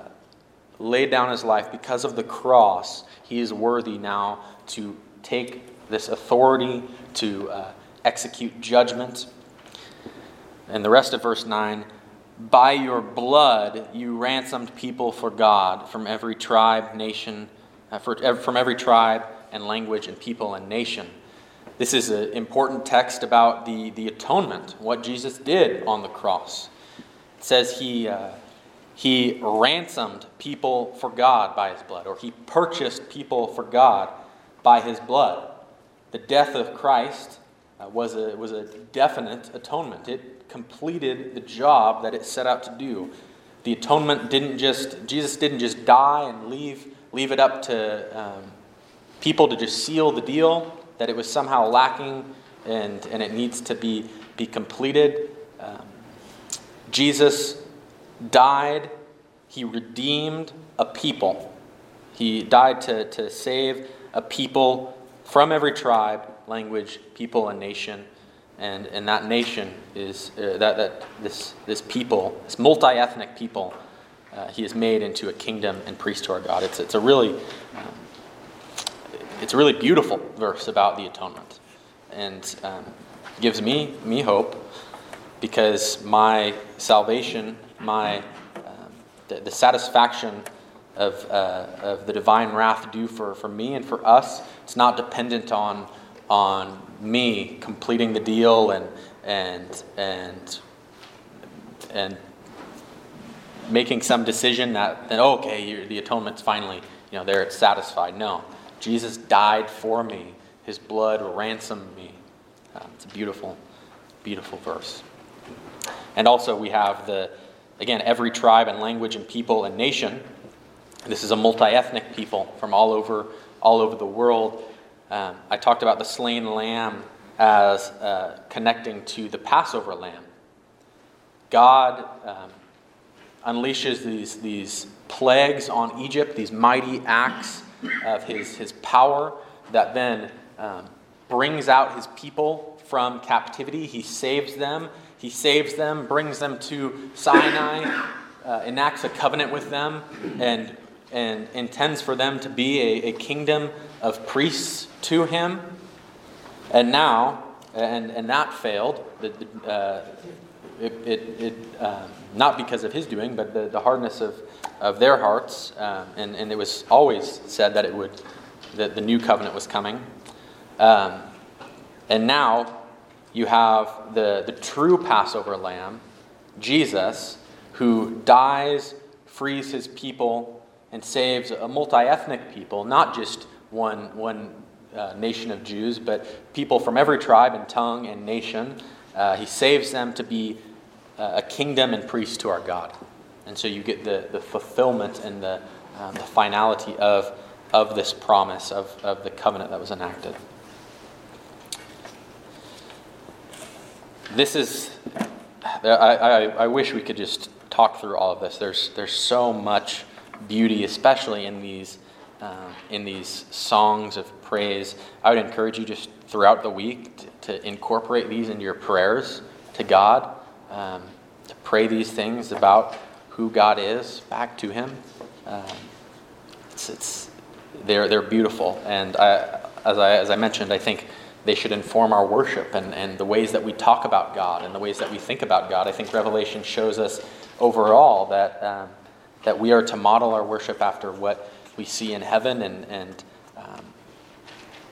laid down his life, because of the cross, he is worthy now to take this authority to uh, execute judgment. And the rest of verse 9 By your blood you ransomed people for God from every tribe, nation, from every tribe and language and people and nation. This is an important text about the, the atonement, what Jesus did on the cross. It says he, uh, he ransomed people for God by his blood, or he purchased people for God by his blood. The death of Christ uh, was, a, was a definite atonement. It completed the job that it set out to do. The atonement didn't just, Jesus didn't just die and leave, leave it up to um, people to just seal the deal, that it was somehow lacking and, and it needs to be, be completed. Um, Jesus died, he redeemed a people. He died to, to save a people from every tribe, language, people, and nation. And, and that nation is uh, that, that this, this people, this multi ethnic people, uh, he is made into a kingdom and priest to our God. It's, it's, a really, um, it's a really beautiful verse about the atonement and um, gives me, me hope because my salvation, my, um, the, the satisfaction of, uh, of the divine wrath due for, for me and for us. It's not dependent on, on me completing the deal and, and, and, and making some decision that, that oh, okay, the atonement's finally, you know, there it's satisfied. No. Jesus died for me. His blood ransomed me. Um, it's a beautiful, beautiful verse. And also we have the, again, every tribe and language and people and nation this is a multi-ethnic people from all over, all over the world. Um, I talked about the slain lamb as uh, connecting to the Passover lamb. God um, unleashes these, these plagues on Egypt, these mighty acts of his, his power that then um, brings out his people from captivity. He saves them. He saves them, brings them to Sinai, uh, enacts a covenant with them, and and intends for them to be a, a kingdom of priests to him. And now, and, and that failed. The, uh, it, it, it um, not because of his doing, but the, the hardness of, of their hearts. Um, and, and it was always said that it would, that the new covenant was coming. Um, and now you have the, the true Passover lamb, Jesus, who dies, frees his people and saves a multi ethnic people, not just one, one uh, nation of Jews, but people from every tribe and tongue and nation. Uh, he saves them to be uh, a kingdom and priest to our God. And so you get the, the fulfillment and the, um, the finality of, of this promise, of, of the covenant that was enacted. This is, I, I, I wish we could just talk through all of this. There's, there's so much beauty, especially in these, uh, in these songs of praise. I would encourage you just throughout the week to, to incorporate these into your prayers to God, um, to pray these things about who God is back to Him. Um, it's, it's, they're, they're beautiful. And I, as, I, as I mentioned, I think they should inform our worship and, and the ways that we talk about God and the ways that we think about God. I think Revelation shows us overall that um, that we are to model our worship after what we see in heaven, and, and um,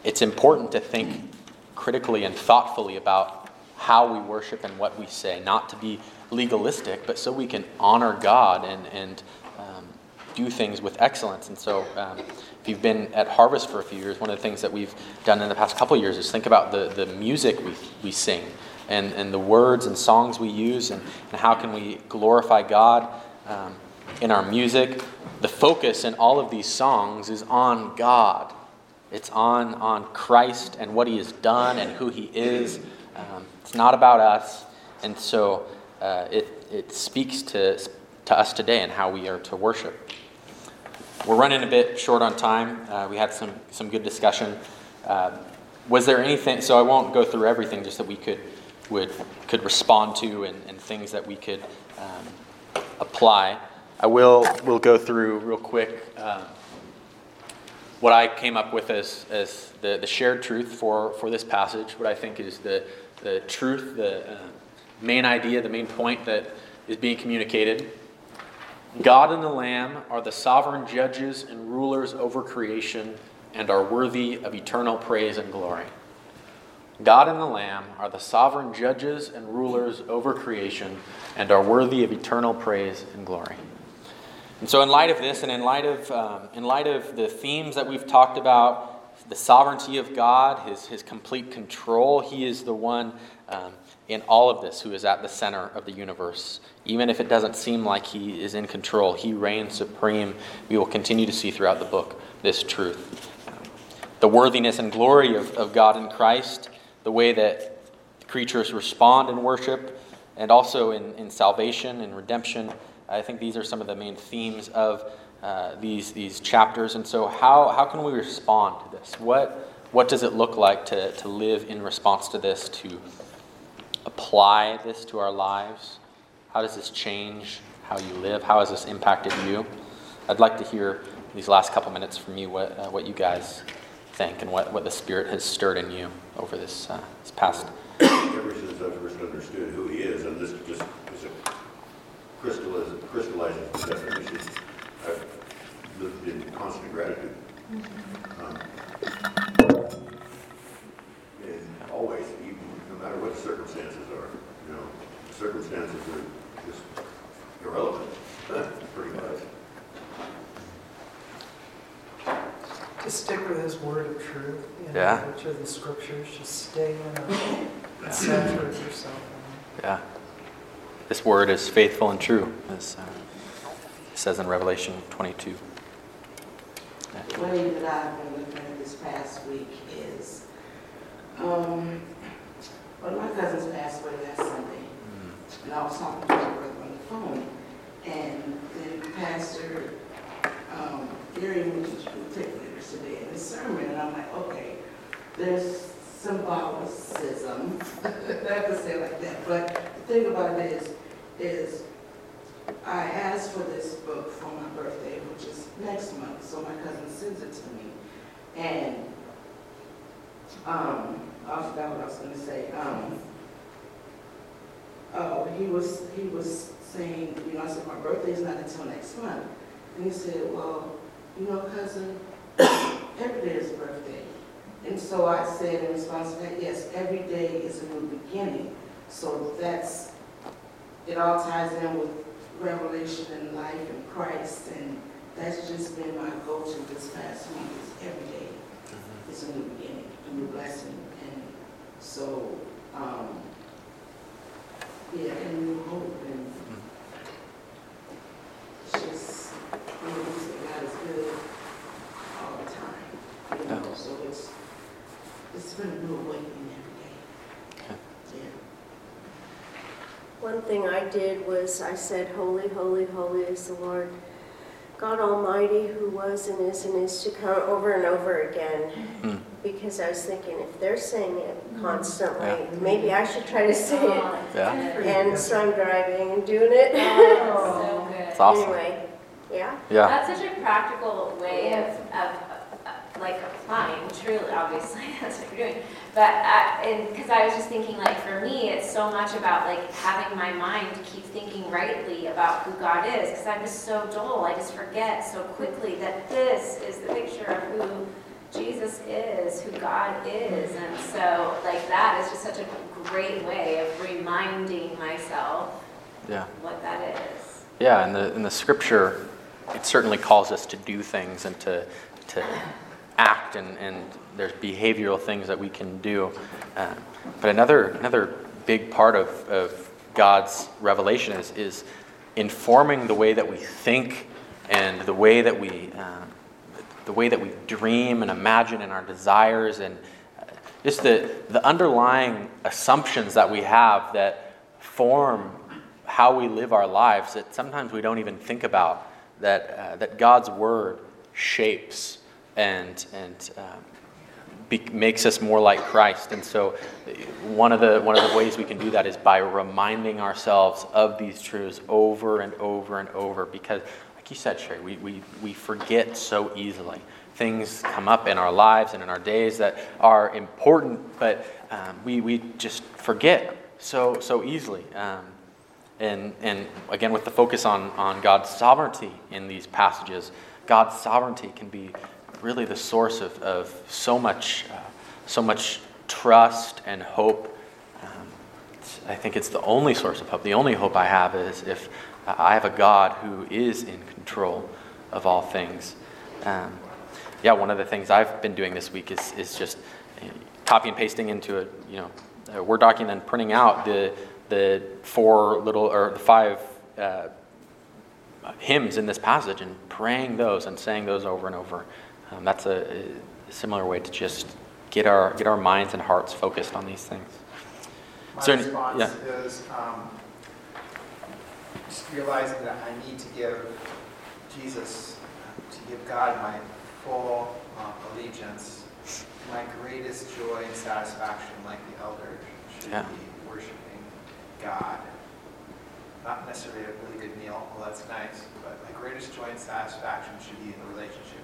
it's important to think critically and thoughtfully about how we worship and what we say, not to be legalistic, but so we can honor God and, and um, do things with excellence. And so, um, if you've been at Harvest for a few years, one of the things that we've done in the past couple years is think about the, the music we, we sing and, and the words and songs we use and, and how can we glorify God. Um, in our music. The focus in all of these songs is on God. It's on, on Christ and what he has done and who he is. Um, it's not about us. And so uh, it, it speaks to, to us today and how we are to worship. We're running a bit short on time. Uh, we had some, some good discussion. Uh, was there anything, so I won't go through everything, just that we could, would, could respond to and, and things that we could um, apply. I will will go through real quick um, what I came up with as, as the, the shared truth for, for this passage, what I think is the, the truth, the uh, main idea, the main point that is being communicated. God and the Lamb are the sovereign judges and rulers over creation and are worthy of eternal praise and glory. God and the Lamb are the sovereign judges and rulers over creation and are worthy of eternal praise and glory. And so, in light of this, and in light of, um, in light of the themes that we've talked about, the sovereignty of God, his, his complete control, He is the one um, in all of this who is at the center of the universe. Even if it doesn't seem like He is in control, He reigns supreme. We will continue to see throughout the book this truth. The worthiness and glory of, of God in Christ, the way that creatures respond in worship, and also in, in salvation and redemption. I think these are some of the main themes of uh, these, these chapters. And so, how, how can we respond to this? What, what does it look like to, to live in response to this, to apply this to our lives? How does this change how you live? How has this impacted you? I'd like to hear these last couple minutes from you what, uh, what you guys think and what, what the Spirit has stirred in you over this, uh, this past.
Ever since I first understood who he is, and this just is a crystallizing, crystallizing definition, I've lived in constant gratitude. Um, And always, even, no matter what the circumstances are, you know, circumstances are just irrelevant, pretty much.
Just stick with his word of truth, you know,
Yeah.
which are the scriptures, just stay in them, and saturate yourself in them.
Yeah. This word is faithful and true, as uh, it says in Revelation 22.
The way that I've been looking at this past week is, um, one of my cousins passed away last Sunday, and I was talking to my brother on the phone, and then Pastor, um, Gary mentioned particulars today in the sermon, and I'm like, okay, there's symbolicism, I have to say it like that, but the thing about it is, is I asked for this book for my birthday, which is next month, so my cousin sends it to me. And, um, I forgot what I was gonna say, um, oh, he was, he was saying, you know, I said, my birthday's not until next month. And he said, well, you know, cousin, every day is a birthday. And so I said in response to that, yes, every day is a new beginning. So that's, it all ties in with revelation and life and Christ, and that's just been my go-to this past week, is every day It's a new beginning, a new blessing, and so, um, yeah, and new hope, and it's just, you know, God is good all the time, you know, so it's, it's been a new awakening every day. Yeah.
One thing I did was I said, Holy, holy, holy is the Lord God Almighty who was and is and is to come over and over again.
Mm.
Because I was thinking, if they're saying it constantly, maybe I should try to say it.
Yeah.
And so I'm driving and doing it.
So good.
It's awesome.
Anyway, yeah.
Yeah.
That's such a practical way of, of, uh, like applying, truly, obviously, that's what you're doing. But, uh, because I was just thinking, like, for me, it's so much about, like, having my mind keep thinking rightly about who God is, because I'm just so dull, I just forget so quickly that this is the picture of who Jesus is, who God is, and so, like, that is just such a great way of reminding myself
Yeah.
what that is.
Yeah, and the, in the scripture, it certainly calls us to do things and to, to act, and, and there's behavioral things that we can do. Uh, but another, another big part of, of God's revelation is, is informing the way that we think and the way that we, uh, the way that we dream and imagine and our desires and uh, just the, the underlying assumptions that we have that form how we live our lives that sometimes we don't even think about that, uh, that God's Word shapes and, and um, be, makes us more like Christ. And so, one of, the, one of the ways we can do that is by reminding ourselves of these truths over and over and over. Because, like you said, Sherry, we, we, we forget so easily. Things come up in our lives and in our days that are important, but um, we, we just forget so, so easily. Um, and, and again, with the focus on, on God's sovereignty in these passages, God's sovereignty can be really the source of, of so much, uh, so much trust and hope. Um, I think it's the only source of hope. The only hope I have is if I have a God who is in control of all things. Um, yeah, one of the things I've been doing this week is, is just uh, copy and pasting into a you know a Word document and printing out the the four little or the five uh, hymns in this passage and praying those and saying those over and over. Um, that's a, a similar way to just get our get our minds and hearts focused on these things.
My
any-
response
yeah.
is um, just realizing that I need to give Jesus, to give God my full um, allegiance, my greatest joy and satisfaction, like the elder should
Yeah.
be worshiping God. Not necessarily a really good meal, well, that's nice, but my greatest joy and satisfaction should be in the relationship.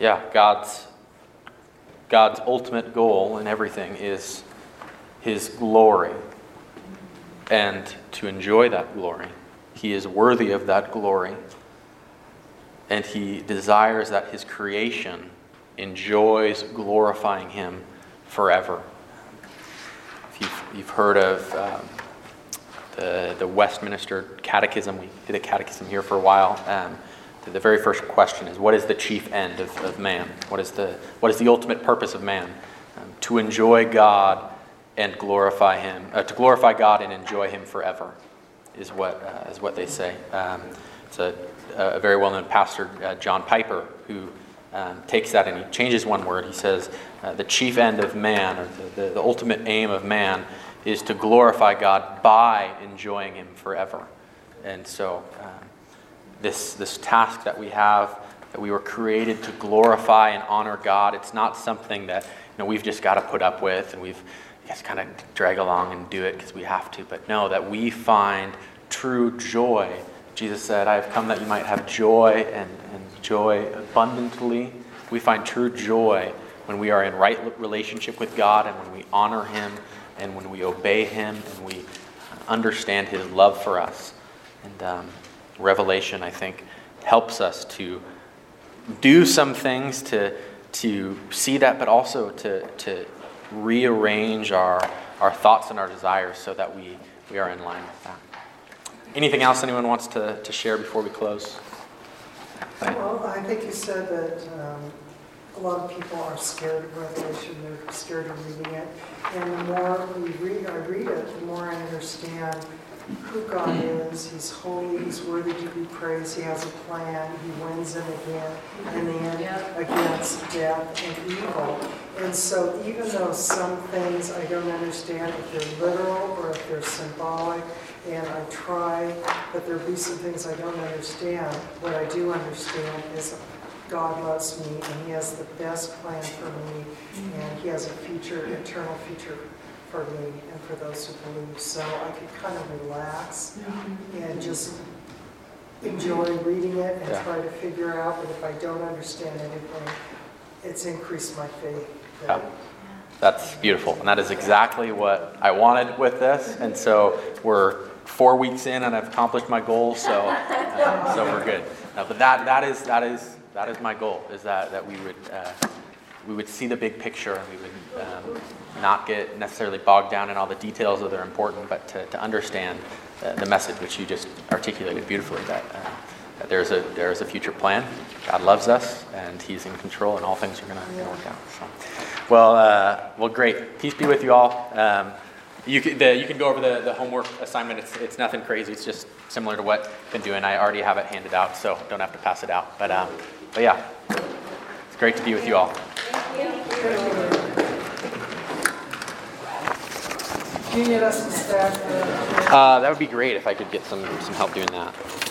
Yeah, God's God's ultimate goal in everything is his glory. And to enjoy that glory, he is worthy of that glory. And he desires that his creation enjoys glorifying him forever. If you've, you've heard of um, the, the Westminster Catechism, we did a catechism here for a while. Um, the, very first question is what is the chief end of, of man? What is, the, what is the ultimate purpose of man? Um, to enjoy God and glorify Him, uh, to glorify God and enjoy Him forever, is what, uh, is what they say. Um, it's a, a very well known pastor, uh, John Piper, who um, takes that and he changes one word. He says, uh, The chief end of man, or the, the, the ultimate aim of man, is to glorify God by enjoying Him forever. And so, um, this, this task that we have, that we were created to glorify and honor God, it's not something that you know, we've just got to put up with and we've just kind of drag along and do it because we have to. But no, that we find true joy. Jesus said, I have come that you might have joy and, and joy abundantly. We find true joy when we are in right relationship with God and when we honor Him and when we obey Him and we understand His love for us. And um, Revelation, I think, helps us to do some things to, to see that, but also to, to rearrange our, our thoughts and our desires so that we, we are in line with that. Anything else anyone wants to, to share before we close?
Well, I think you said that um, a lot of people are scared of Revelation, they're scared of reading it. And the more we read, I read it, the more I understand who God is. He's holy, he's worthy to be praised, he has a plan, he wins in again, in the end against death and evil. And so even though some things I don't understand if they're literal or if they're symbolic, and I try, but there'll be some things I don't understand. What I do understand is God loves me and He has the best plan for me, and He has a future, eternal future for me and for those who believe. So I could kind of relax and just enjoy reading it and
Yeah.
try to figure out, but if I don't understand anything, it's increased my faith.
Yeah. That's beautiful. And that is exactly what I wanted with this. And so we're four weeks in and I've accomplished my goal, so, uh, so we're good. Uh, but that, that, is, that, is, that is my goal, is that, that we, would, uh, we would see the big picture and we would um, not get necessarily bogged down in all the details that are important, but to, to understand uh, the message which you just articulated beautifully, that, uh, that there's, a, there's a future plan. God loves us and He's in control and all things are going to work out. So. Well, uh, well, great. Peace be with you all. Um, you can, the, you can go over the, the homework assignment. It's, it's nothing crazy. It's just similar to what I've been doing. I already have it handed out, so don't have to pass it out. But, um, but yeah, it's great to be with you all.
Do you need us staff?
Uh, that would be great if I could get some, some help doing that.